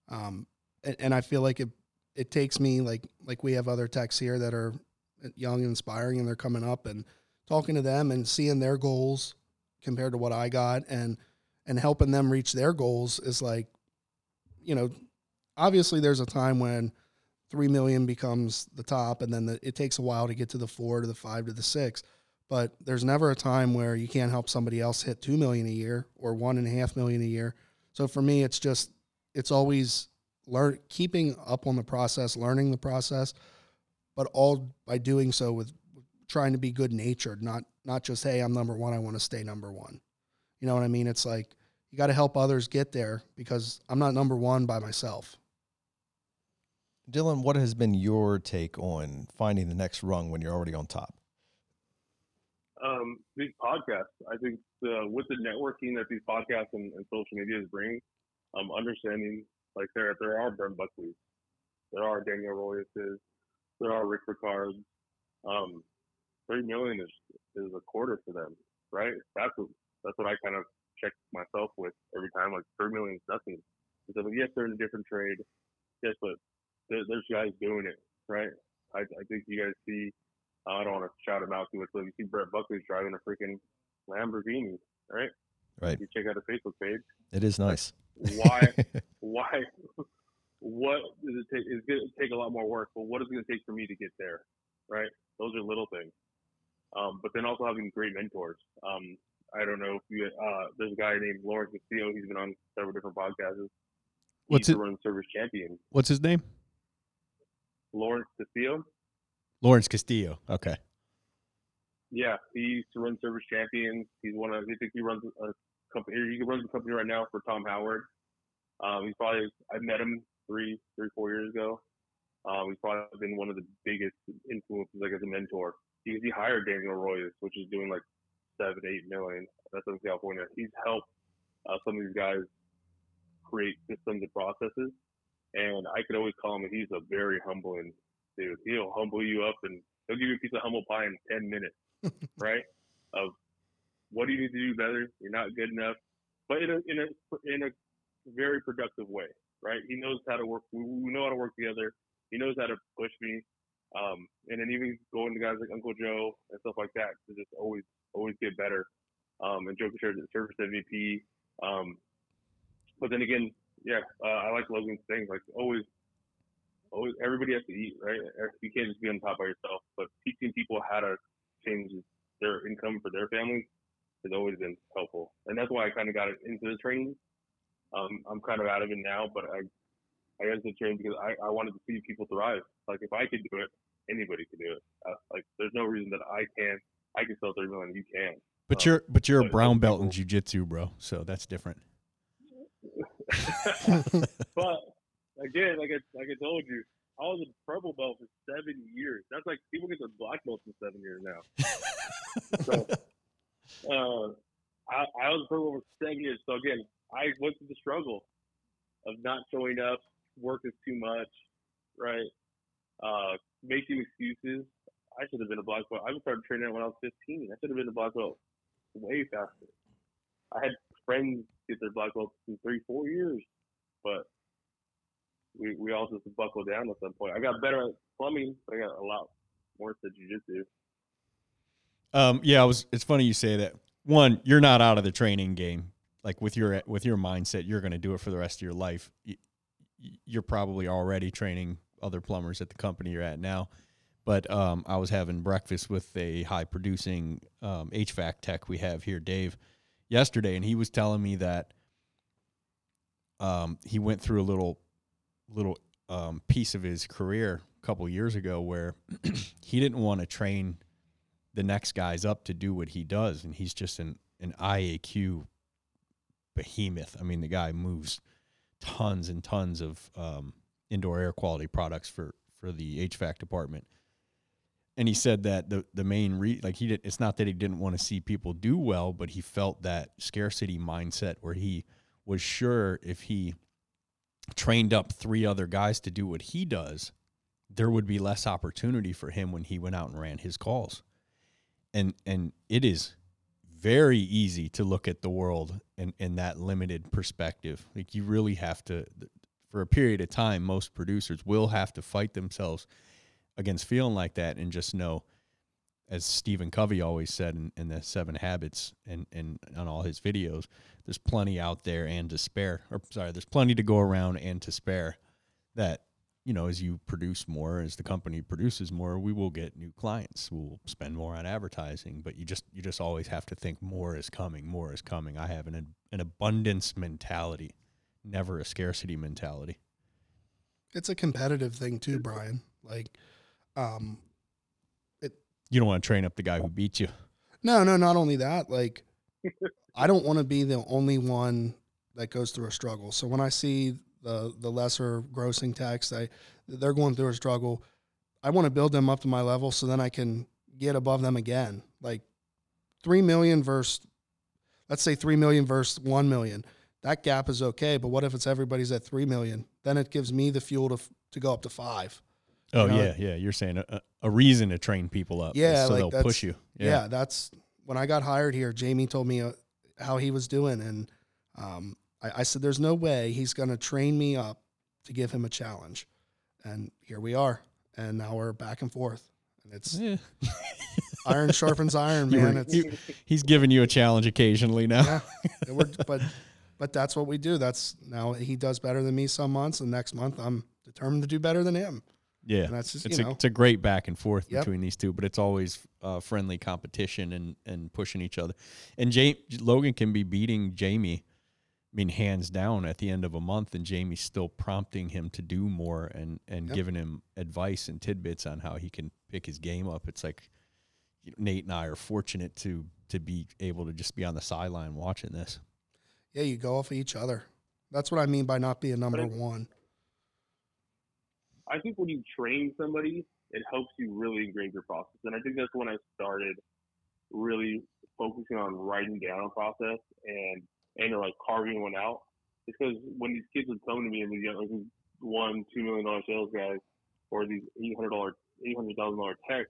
um, and, and I feel like it it takes me like like we have other techs here that are young and inspiring, and they're coming up and talking to them and seeing their goals compared to what I got, and and helping them reach their goals is like, you know, obviously there's a time when three million becomes the top, and then the, it takes a while to get to the four to the five to the six but there's never a time where you can't help somebody else hit 2 million a year or one and a half million a year. So for me it's just it's always learn keeping up on the process learning the process but all by doing so with trying to be good natured not not just hey i'm number one i want to stay number one. You know what i mean? It's like you got to help others get there because i'm not number one by myself. Dylan, what has been your take on finding the next rung when you're already on top? Um, these podcasts. I think the, with the networking that these podcasts and, and social media is bringing, um, understanding like there there are Brent Buckleys, there are Daniel Royces, there are Rick Ricards. Um, Three million is is a quarter for them, right? That's what that's what I kind of check myself with every time. Like three million is nothing. So yes, they're in a different trade. Yes, but there, there's guys doing it, right? I, I think you guys see I don't want to shout him out too much, but you see Brett Buckley's driving a freaking Lamborghini, right? Right. You check out the Facebook page. It is nice. Why? why? What does it take? It's going to take a lot more work, but what is it going to take for me to get there, right? Those are little things. Um, but then also having great mentors. Um, I don't know if you, uh, there's a guy named Lawrence Castillo. He's been on several different podcasts. What's He's it? run service champion. What's his name? Lawrence Castillo. Lawrence Castillo. Okay. Yeah, he used to run service champions. He's one of. I think he runs a company. He runs a company right now for Tom Howard. Um, he's probably. I met him three, three, four years ago. Um, he's probably been one of the biggest influences, like as a mentor. He, he hired Daniel Royce, which is doing like seven, eight million. That's in California. He's helped uh, some of these guys create systems and processes. And I could always call him. and He's a very humbling He'll humble you up and he'll give you a piece of humble pie in ten minutes right? Of what do you need to do better? You're not good enough, but in a in a in a very productive way, right? He knows how to work. We, we know how to work together. He knows how to push me, um, and then even going to guys like Uncle Joe and stuff like that to just always always get better. Um, and Joe Fisher, service MVP. Um, but then again, yeah, uh, I like Logan's thing. Like always, always everybody has to eat, right? You can't just be on top by yourself. But teaching people how to change their income for their families has always been helpful, and that's why I kind of got into the training. Um, I'm kind of out of it now, but I I got into training because I, I wanted to see people thrive. Like if I could do it, anybody could do it. Uh, like there's no reason that I can't. I can sell 30 million. You can. But Um, you're but you're a brown belt in jujitsu, bro. So that's different. but again, like I like I told you, I was a purple belt for seven years. That's like people get their black belts in seven years now. so, uh, I, I was a purple for seven years. So again, I went through the struggle of not showing up, work is too much, right? Uh, making excuses. I should have been a black belt. I started training when I was 15. I should have been a black belt way faster. I had friends get their black belts in three, four years, but we we all just buckled down at some point. I got better at plumbing, but I got a lot worse at jujitsu. Um, yeah, I was. It's funny you say that. One, you're not out of the training game. Like with your with your mindset, you're going to do it for the rest of your life. You're probably already training other plumbers at the company you're at now. But um, I was having breakfast with a high producing um, HVAC tech we have here, Dave, yesterday, and he was telling me that um, he went through a little little um, piece of his career a couple years ago where he didn't want to train the next guys up to do what he does, and he's just an an IAQ behemoth. I mean, the guy moves tons and tons of um, indoor air quality products for for the HVAC department. And he said that the the main re like he did it's not that he didn't want to see people do well, but he felt that scarcity mindset where he was sure if he trained up three other guys to do what he does, there would be less opportunity for him when he went out and ran his calls. And and it is very easy to look at the world in, in that limited perspective. Like you really have to for a period of time, most producers will have to fight themselves against feeling like that and just know, as Stephen Covey always said in, in the Seven Habits and, and on all his videos, there's plenty out there and to spare. Or sorry, there's plenty to go around and to spare. That you know, as you produce more, as the company produces more, we will get new clients. We'll spend more on advertising, but you just you just always have to think more is coming, more is coming. I have an an abundance mentality never a scarcity mentality. It's a competitive thing too, Brian. Like, um. You don't want to train up the guy who beat you. No, no, not only that. Like, I don't want to be the only one that goes through a struggle. So when I see the the lesser grossing techs, I they're going through a struggle. I want to build them up to my level so then I can get above them again. Like three million versus, let's say three million versus one million that gap is okay. But what if it's everybody's at three million? Then it gives me the fuel to to go up to five. Oh you know? yeah, yeah. You're saying a, a, reason to train people up. Yeah, so like they'll push you. Yeah. yeah. that's when I got hired here. Jamie told me uh, how he was doing, and um, I, I said, "There's no way he's going to train me up to give him a challenge." And here we are, and now we're back and forth, and it's yeah. iron sharpens iron, man. Were, he, he's giving you a challenge occasionally now. Yeah, but but that's what we do. That's now he does better than me some months, and next month I'm determined to do better than him. Yeah, and that's just it's you know, a, it's a great back and forth yep. between these two, but it's always uh, friendly competition and and pushing each other. And Jay, Logan can be beating Jamie. I mean, hands down at the end of a month, and Jamie's still prompting him to do more and and yep. giving him advice and tidbits on how he can pick his game up. It's like you know, Nate and I are fortunate to to be able to just be on the sideline watching this yeah, you go off of each other. That's what I mean by not being number one. I think when you train somebody, it helps you really ingrain your process. And I think that's when I started really focusing on writing down a process and and like carving one out. Because when these kids would come to me and these, like one, two million dollar sales guys or these eight hundred dollar, eight hundred thousand dollar techs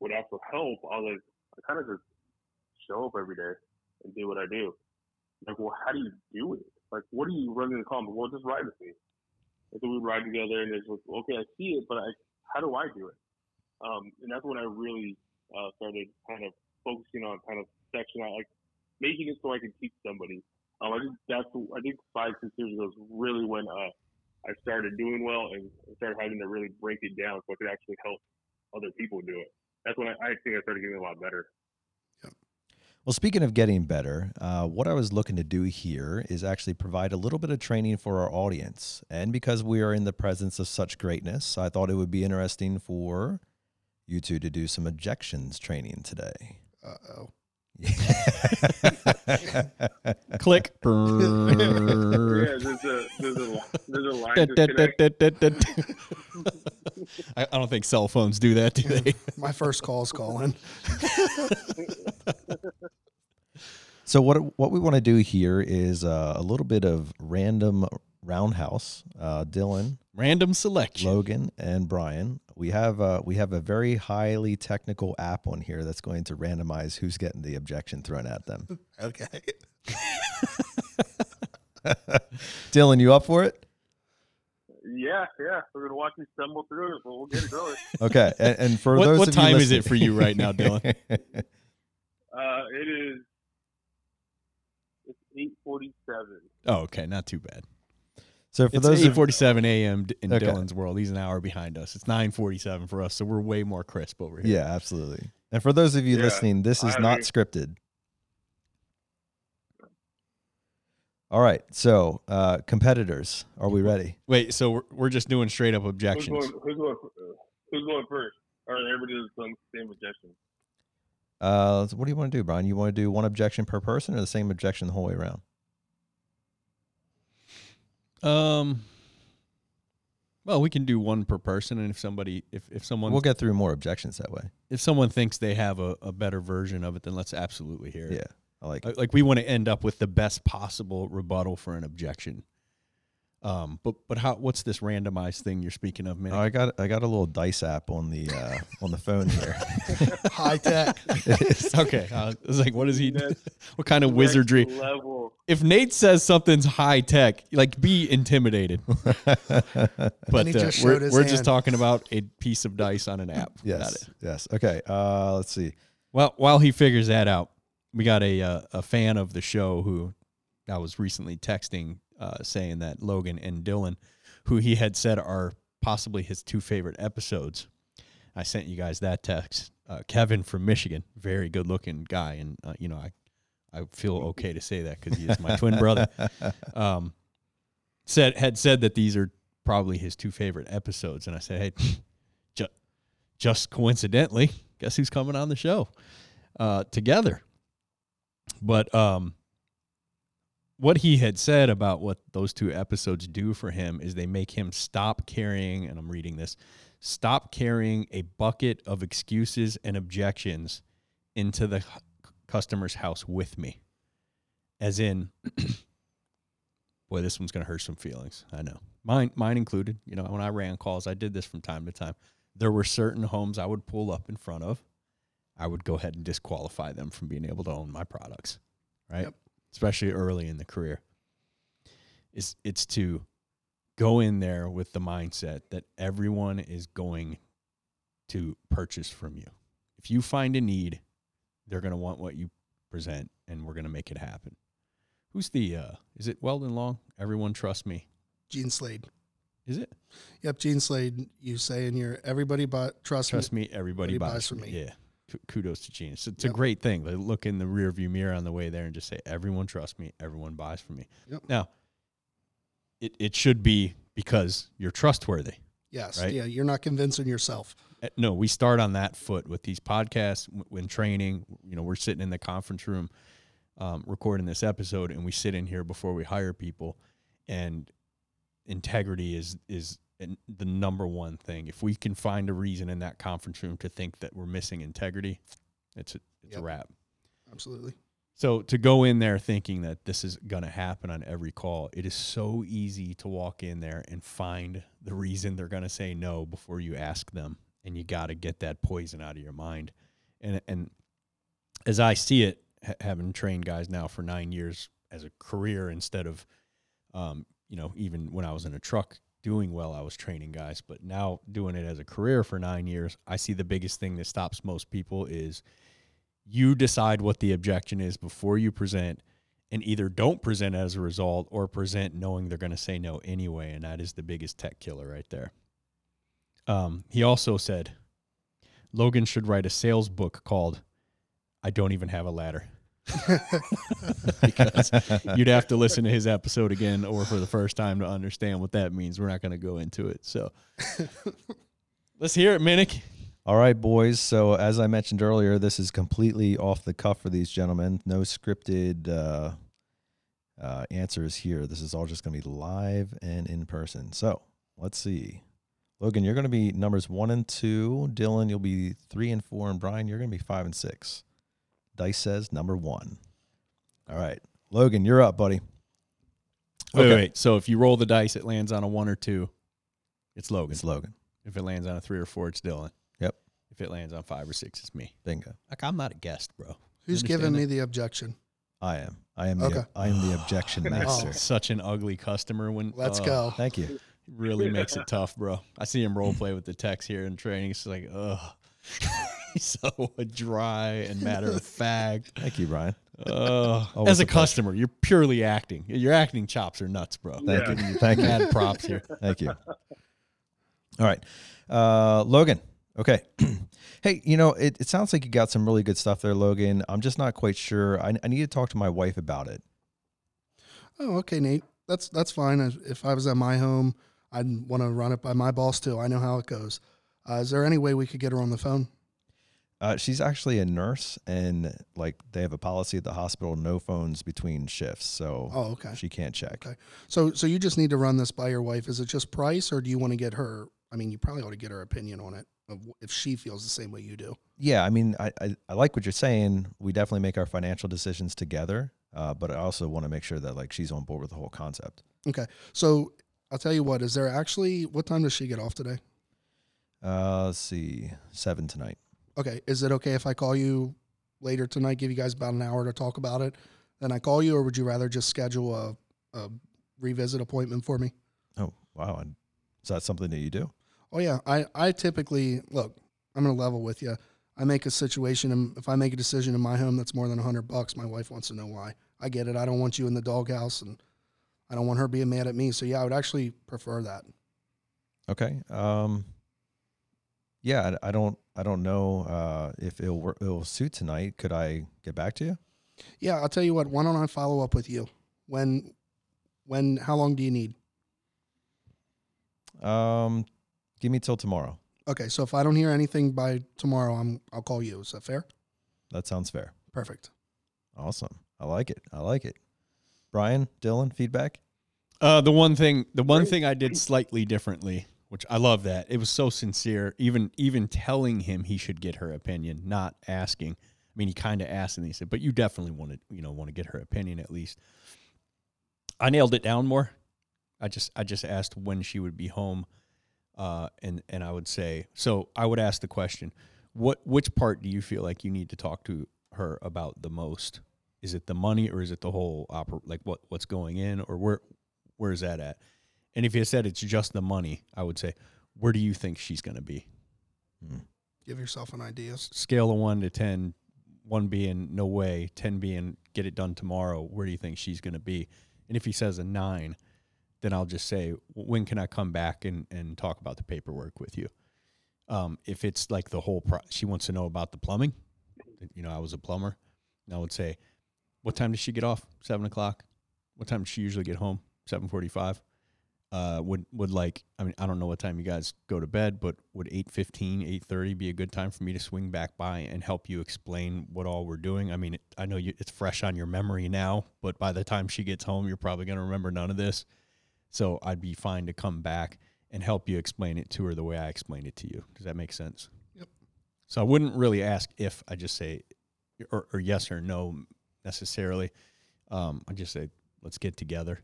would ask for help, I was like, I kind of just show up every day and do what I do. Like, well, how do you do it? Like, what are you running the comment? Well, just ride with me. And so we ride together, and it's like, okay, I see it, but I, how do I do it? Um, and that's when I really uh, started kind of focusing on kind of section out, like making it so I could teach somebody. Um, I think that's I think five six years ago is really when uh, I started doing well and started having to really break it down so I could actually help other people do it. That's when I, I think I started getting a lot better. Well, speaking of getting better, uh, what I was looking to do here is actually provide a little bit of training for our audience. And because we are in the presence of such greatness, I thought it would be interesting for you two to do some objections training today. Uh oh. Click. yeah, there's a, there's a, there's a line I, I don't think cell phones do that, do they? My first call's calling. so what what we want to do here is uh, a little bit of random roundhouse. Uh, Dylan, random selection. Logan and Brian. We have uh, we have a very highly technical app on here that's going to randomize who's getting the objection thrown at them. okay. Dylan, you up for it? Yeah, yeah. We're gonna watch you stumble through it, but we'll get it going. Okay, and, and for what, those, what time is it for you right now, Dylan? uh, it is. It's eight forty-seven. Oh, okay, not too bad. So for it's those eight forty-seven a.m. in okay. Dylan's world, he's an hour behind us. It's nine forty-seven for us, so we're way more crisp over here. Yeah, absolutely. And for those of you yeah, listening, this is I not mean, scripted. All right. So, uh, competitors, are we ready? Wait. So we're, we're just doing straight up objections. Who's going, who's going, who's going first? All right. everybody does the same objection? Uh, what do you want to do, Brian? You want to do one objection per person, or the same objection the whole way around? Um. Well, we can do one per person, and if somebody, if if someone, We'll get through more objections that way. if someone thinks they have a, a better version of it, then let's absolutely hear it. Yeah, I like. Like, like we want to end up with the best possible rebuttal for an objection. Um, but but how? What's this randomized thing you're speaking of, man? Oh, I got I got a little dice app on the uh, on the phone here. High tech. okay, I was like, what is he? That's What kind of wizardry? level. If Nate says something's high tech, like be intimidated. But uh, we're we're just talking about a piece of dice on an app. Yes, yes. Okay. Uh, let's see. Well, while he figures that out, we got a uh, a fan of the show who I was recently texting uh, saying that Logan and Dylan, who he had said are possibly his two favorite episodes. I sent you guys that text. Uh, Kevin from Michigan, very good looking guy, and uh, you know I I feel okay to say that because he is my twin brother. Um, said had said that these are probably his two favorite episodes, and I said, hey, ju- just coincidentally, guess who's coming on the show uh, together? But um, what he had said about what those two episodes do for him is they make him stop carrying, and I'm reading this, stop carrying a bucket of excuses and objections into the customer's house with me. As in, boy, this one's going to hurt some feelings. I know. Mine, mine included. You know, when I ran calls, I did this from time to time. There were certain homes I would pull up in front of. I would go ahead and disqualify them from being able to own my products, right? Yep. Especially early in the career. It's it's to go in there with the mindset that everyone is going to purchase from you. If you find a need, they're going to want what you present and we're going to make it happen. Who's the uh is it Weldon Long? Everyone trust me. Gene Slade. Is it? Yep, Gene Slade. You say in your everybody but trust, Trust me. me, everybody Everybody buys, buys from me. me. Yeah. Kudos to Gene. It's, it's Yep. a great thing. Like, look in the rear view mirror on the way there and just say, everyone trusts me, everyone buys from me. Yep. Now, it, it should be because you're trustworthy. Yes. Right? Yeah, you're not convincing yourself. Uh, No, we start on that foot with these podcasts when training. You know, we're sitting in the conference room um, recording this episode, and we sit in here before we hire people, and integrity is is the number one thing. If we can find a reason in that conference room to think that we're missing integrity, it's a, it's a wrap. Absolutely. So to go in there thinking that this is going to happen on every call, it is so easy to walk in there and find the reason they're going to say no before you ask them, and you got to get that poison out of your mind. And and as I see it, ha- having trained guys now for nine years as a career instead of, um, you know, even when I was in a truck doing well, I was training guys, but now doing it as a career for nine years, I see the biggest thing that stops most people is you decide what the objection is before you present and either don't present as a result or present knowing they're going to say no anyway and that is the biggest tech killer right there. Um, he also said logan should write a sales book called i don't even have a ladder because you'd have to listen to his episode again or for the first time to understand what that means we're not going to go into it so let's hear it minnick All right, boys. So as I mentioned earlier, this is completely off the cuff for these gentlemen. No scripted uh, uh, answers here. This is all just going to be live and in person. So let's see. Logan, you're going to be numbers one and two. Dylan, you'll be three and four, and Brian, you're going to be five and six. Dice says number one. All right, Logan, you're up, buddy. Wait, Okay. wait. So if you roll the dice, it lands on a one or two. It's Logan. It's Logan. If it lands on a three or four, it's Dylan. Yep. If it lands on five or six, it's me. Bingo. Like I'm not a guest, bro. Who's giving that? me the objection? I am. I am the. I am the objection Oh. master. Such an ugly customer when Let's oh, go. Thank you. Really makes it tough, bro. I see him role play with the techs here in training. It's like, ugh. He's so dry and matter of fact. Thank you, Brian. Uh, as a a pleasure. customer, you're purely acting. Your acting chops are nuts, bro. Thank Yeah. you. Thank you. Mad props here. Thank you. All right. Uh, Logan. Okay. hey, you know, it, it sounds like you got some really good stuff there, Logan. I'm just not quite sure. I, I need to talk to my wife about it. Oh, okay, Nate. That's that's fine. If- If I was at my home, I'd want to run it by my boss too. I know how it goes. Uh, is there any way we could get her on the phone? Uh, she's actually a nurse, and like they have a policy at the hospital: no phones between shifts. So Oh, okay. she can't check. Okay. So so you just need to run this by your wife. Is it just price, or do you want to get her? I mean, you probably ought to get her opinion on it of if she feels the same way you do. Yeah, I mean, I, I, I like what you're saying. We definitely make our financial decisions together, uh, but I also want to make sure that like she's on board with the whole concept. Okay. So I'll tell you what. Is there actually what time does she get off today? Uh, let's see, seven tonight. Okay. Is it okay if I call you later tonight? Give you guys about an hour to talk about it. Then I call you, or would you rather just schedule a, a revisit appointment for me? Oh wow, and is that something that you do? Oh yeah, I I typically look. I'm gonna level with you. I make a situation, and if I make a decision in my home that's more than a hundred bucks, my wife wants to know why. I get it. I don't want you in the doghouse, and I don't want her being mad at me. So yeah, I would actually prefer that. Okay. Um, yeah, I, I don't I don't know uh, if it'll wor- it'll suit tonight. Could I get back to you? Yeah, I'll tell you what. Why don't I follow up with you? When, when? How long do you need? Um, give me till tomorrow. Okay, so if I don't hear anything by tomorrow, I'm I'll call you. Is that fair? That sounds fair. Perfect. Awesome. I like it. I like it. Brian, Dylan, feedback. Uh, the one thing, the one thing I did slightly differently, which I love that it was so sincere. Even even telling him he should get her opinion, not asking. I mean, he kind of asked and he said, "But you definitely want to, you know, want to get her opinion at least." I nailed it down more. I just I just asked when she would be home, uh, and and I would say so. I would ask the question, what which part do you feel like you need to talk to her about the most? Is it the money or is it the whole opera? Like what what's going in or where where's that at? And if you said it's just the money, I would say, where do you think she's going to be? Give yourself an idea. Scale of one to 10, one being no way, 10 being get it done tomorrow. Where do you think she's going to be? And if he says a nine, then I'll just say, when can I come back and, and talk about the paperwork with you? Um, if it's like the whole, pro- she wants to know about the plumbing. You know, I was a plumber. And I would say, what time does she get off? Seven o'clock. What time does she usually get home? Seven forty-five. Uh, would would like I mean I don't know what time you guys go to bed, but would 8:15, 8:30 be a good time for me to swing back by and help you explain what all we're doing? I mean, it, I know you, it's fresh on your memory now, but by the time she gets home, you're probably going to remember none of this. So I'd be fine to come back and help you explain it to her the way I explained it to you. Does that make sense? Yep. So I wouldn't really ask if I just say or, or yes or no necessarily. Um, I just say let's get together.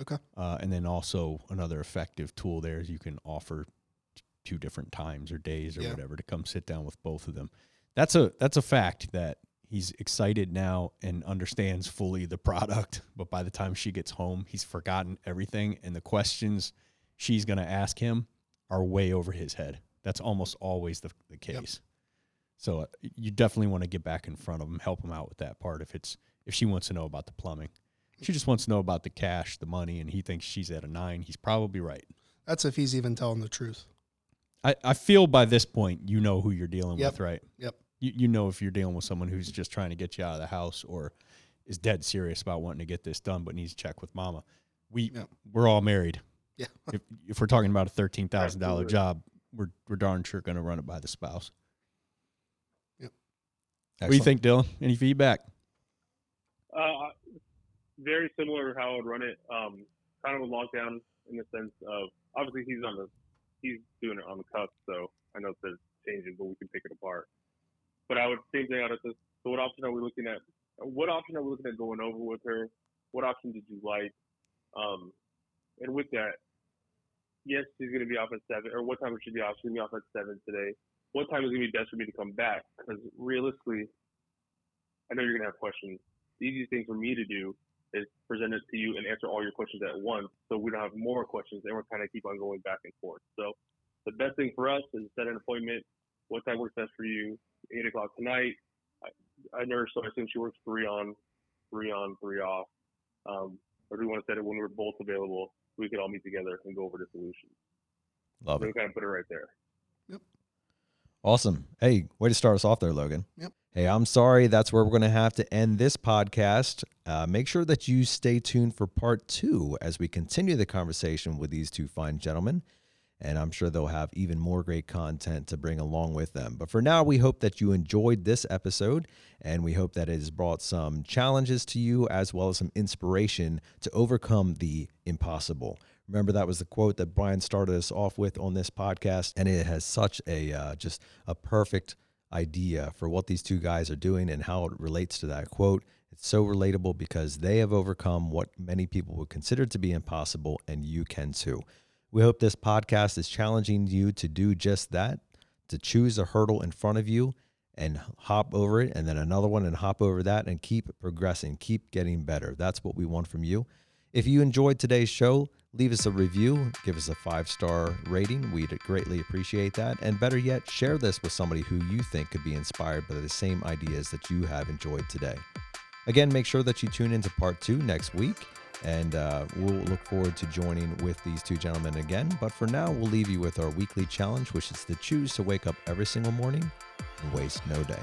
Okay. Uh, and then also another effective tool there is you can offer t- two different times or days or Yeah. whatever to come sit down with both of them. That's a that's a fact that he's excited now and understands fully the product, but by the time she gets home, he's forgotten everything and the questions she's going to ask him are way over his head. That's almost always the, the Yep. case. So uh, you definitely want to get back in front of him, help him out with that part if it's if she wants to know about the plumbing. She just wants to know about the cash, the money, and he thinks she's at a nine. He's probably right. That's if he's even telling the truth. I, I feel by this point you know who you're dealing Yep. with, right? Yep. You you know if you're dealing with someone who's just trying to get you out of the house or is dead serious about wanting to get this done but needs to check with mama. We Yep. we're all married. Yeah. If if we're talking about a thirteen thousand dollar Absolutely. job, we're we're darn sure gonna run it by the spouse. Yep. What do you Excellent. think, Dylan? Any feedback? Uh, very similar to how I would run it. Um, kind of a lockdown in the sense of obviously he's on the he's doing it on the cusp, so I know it's changing, but we can pick it apart. But I would same thing out of this. So what option are we looking at? What option are we looking at going over with her? What option did you like? Um, and with that, yes, she's going to be off at seven. Or what time should she be off? She's going to be off at seven today. What time is going to be best for me to come back? Because realistically, I know you're going to have questions. The easiest thing for me to do is present it to you and answer all your questions at once, so we don't have more questions and we're kind of keep on going back and forth. So the best thing for us is set an appointment. What time works best for you? Eight o'clock tonight. I, I nurse, so I assume she works three on, three on, three off. Um, or do we want to set it when we're both available? We could all meet together and go over the solution. Love So it. we kind of put it right there. Awesome. Hey, way to start us off there, Logan. Yep. Hey, I'm sorry. That's where we're going to have to end this podcast. Uh, make sure that you stay tuned for part two as we continue the conversation with these two fine gentlemen. and I'm sure they'll have even more great content to bring along with them. But for now, we hope that you enjoyed this episode, and we hope that it has brought some challenges to you as well as some inspiration to overcome the impossible. Remember that was the quote that Brian started us off with on this podcast, and it has such a uh, just a perfect idea for what these two guys are doing and how it relates to that quote. It's so relatable because they have overcome what many people would consider to be impossible, and you can too. We hope this podcast is challenging you to do just that, to choose a hurdle in front of you and hop over it, and then another one and hop over that, and keep progressing, keep getting better. That's what we want from you. If you enjoyed today's show, leave us a review, give us a five star rating. We'd greatly appreciate that. And better yet, share this with somebody who you think could be inspired by the same ideas that you have enjoyed today. Again, make sure that you tune into part two next week, and uh, we'll look forward to joining with these two gentlemen again. But for now, we'll leave you with our weekly challenge, which is to choose to wake up every single morning and waste no day.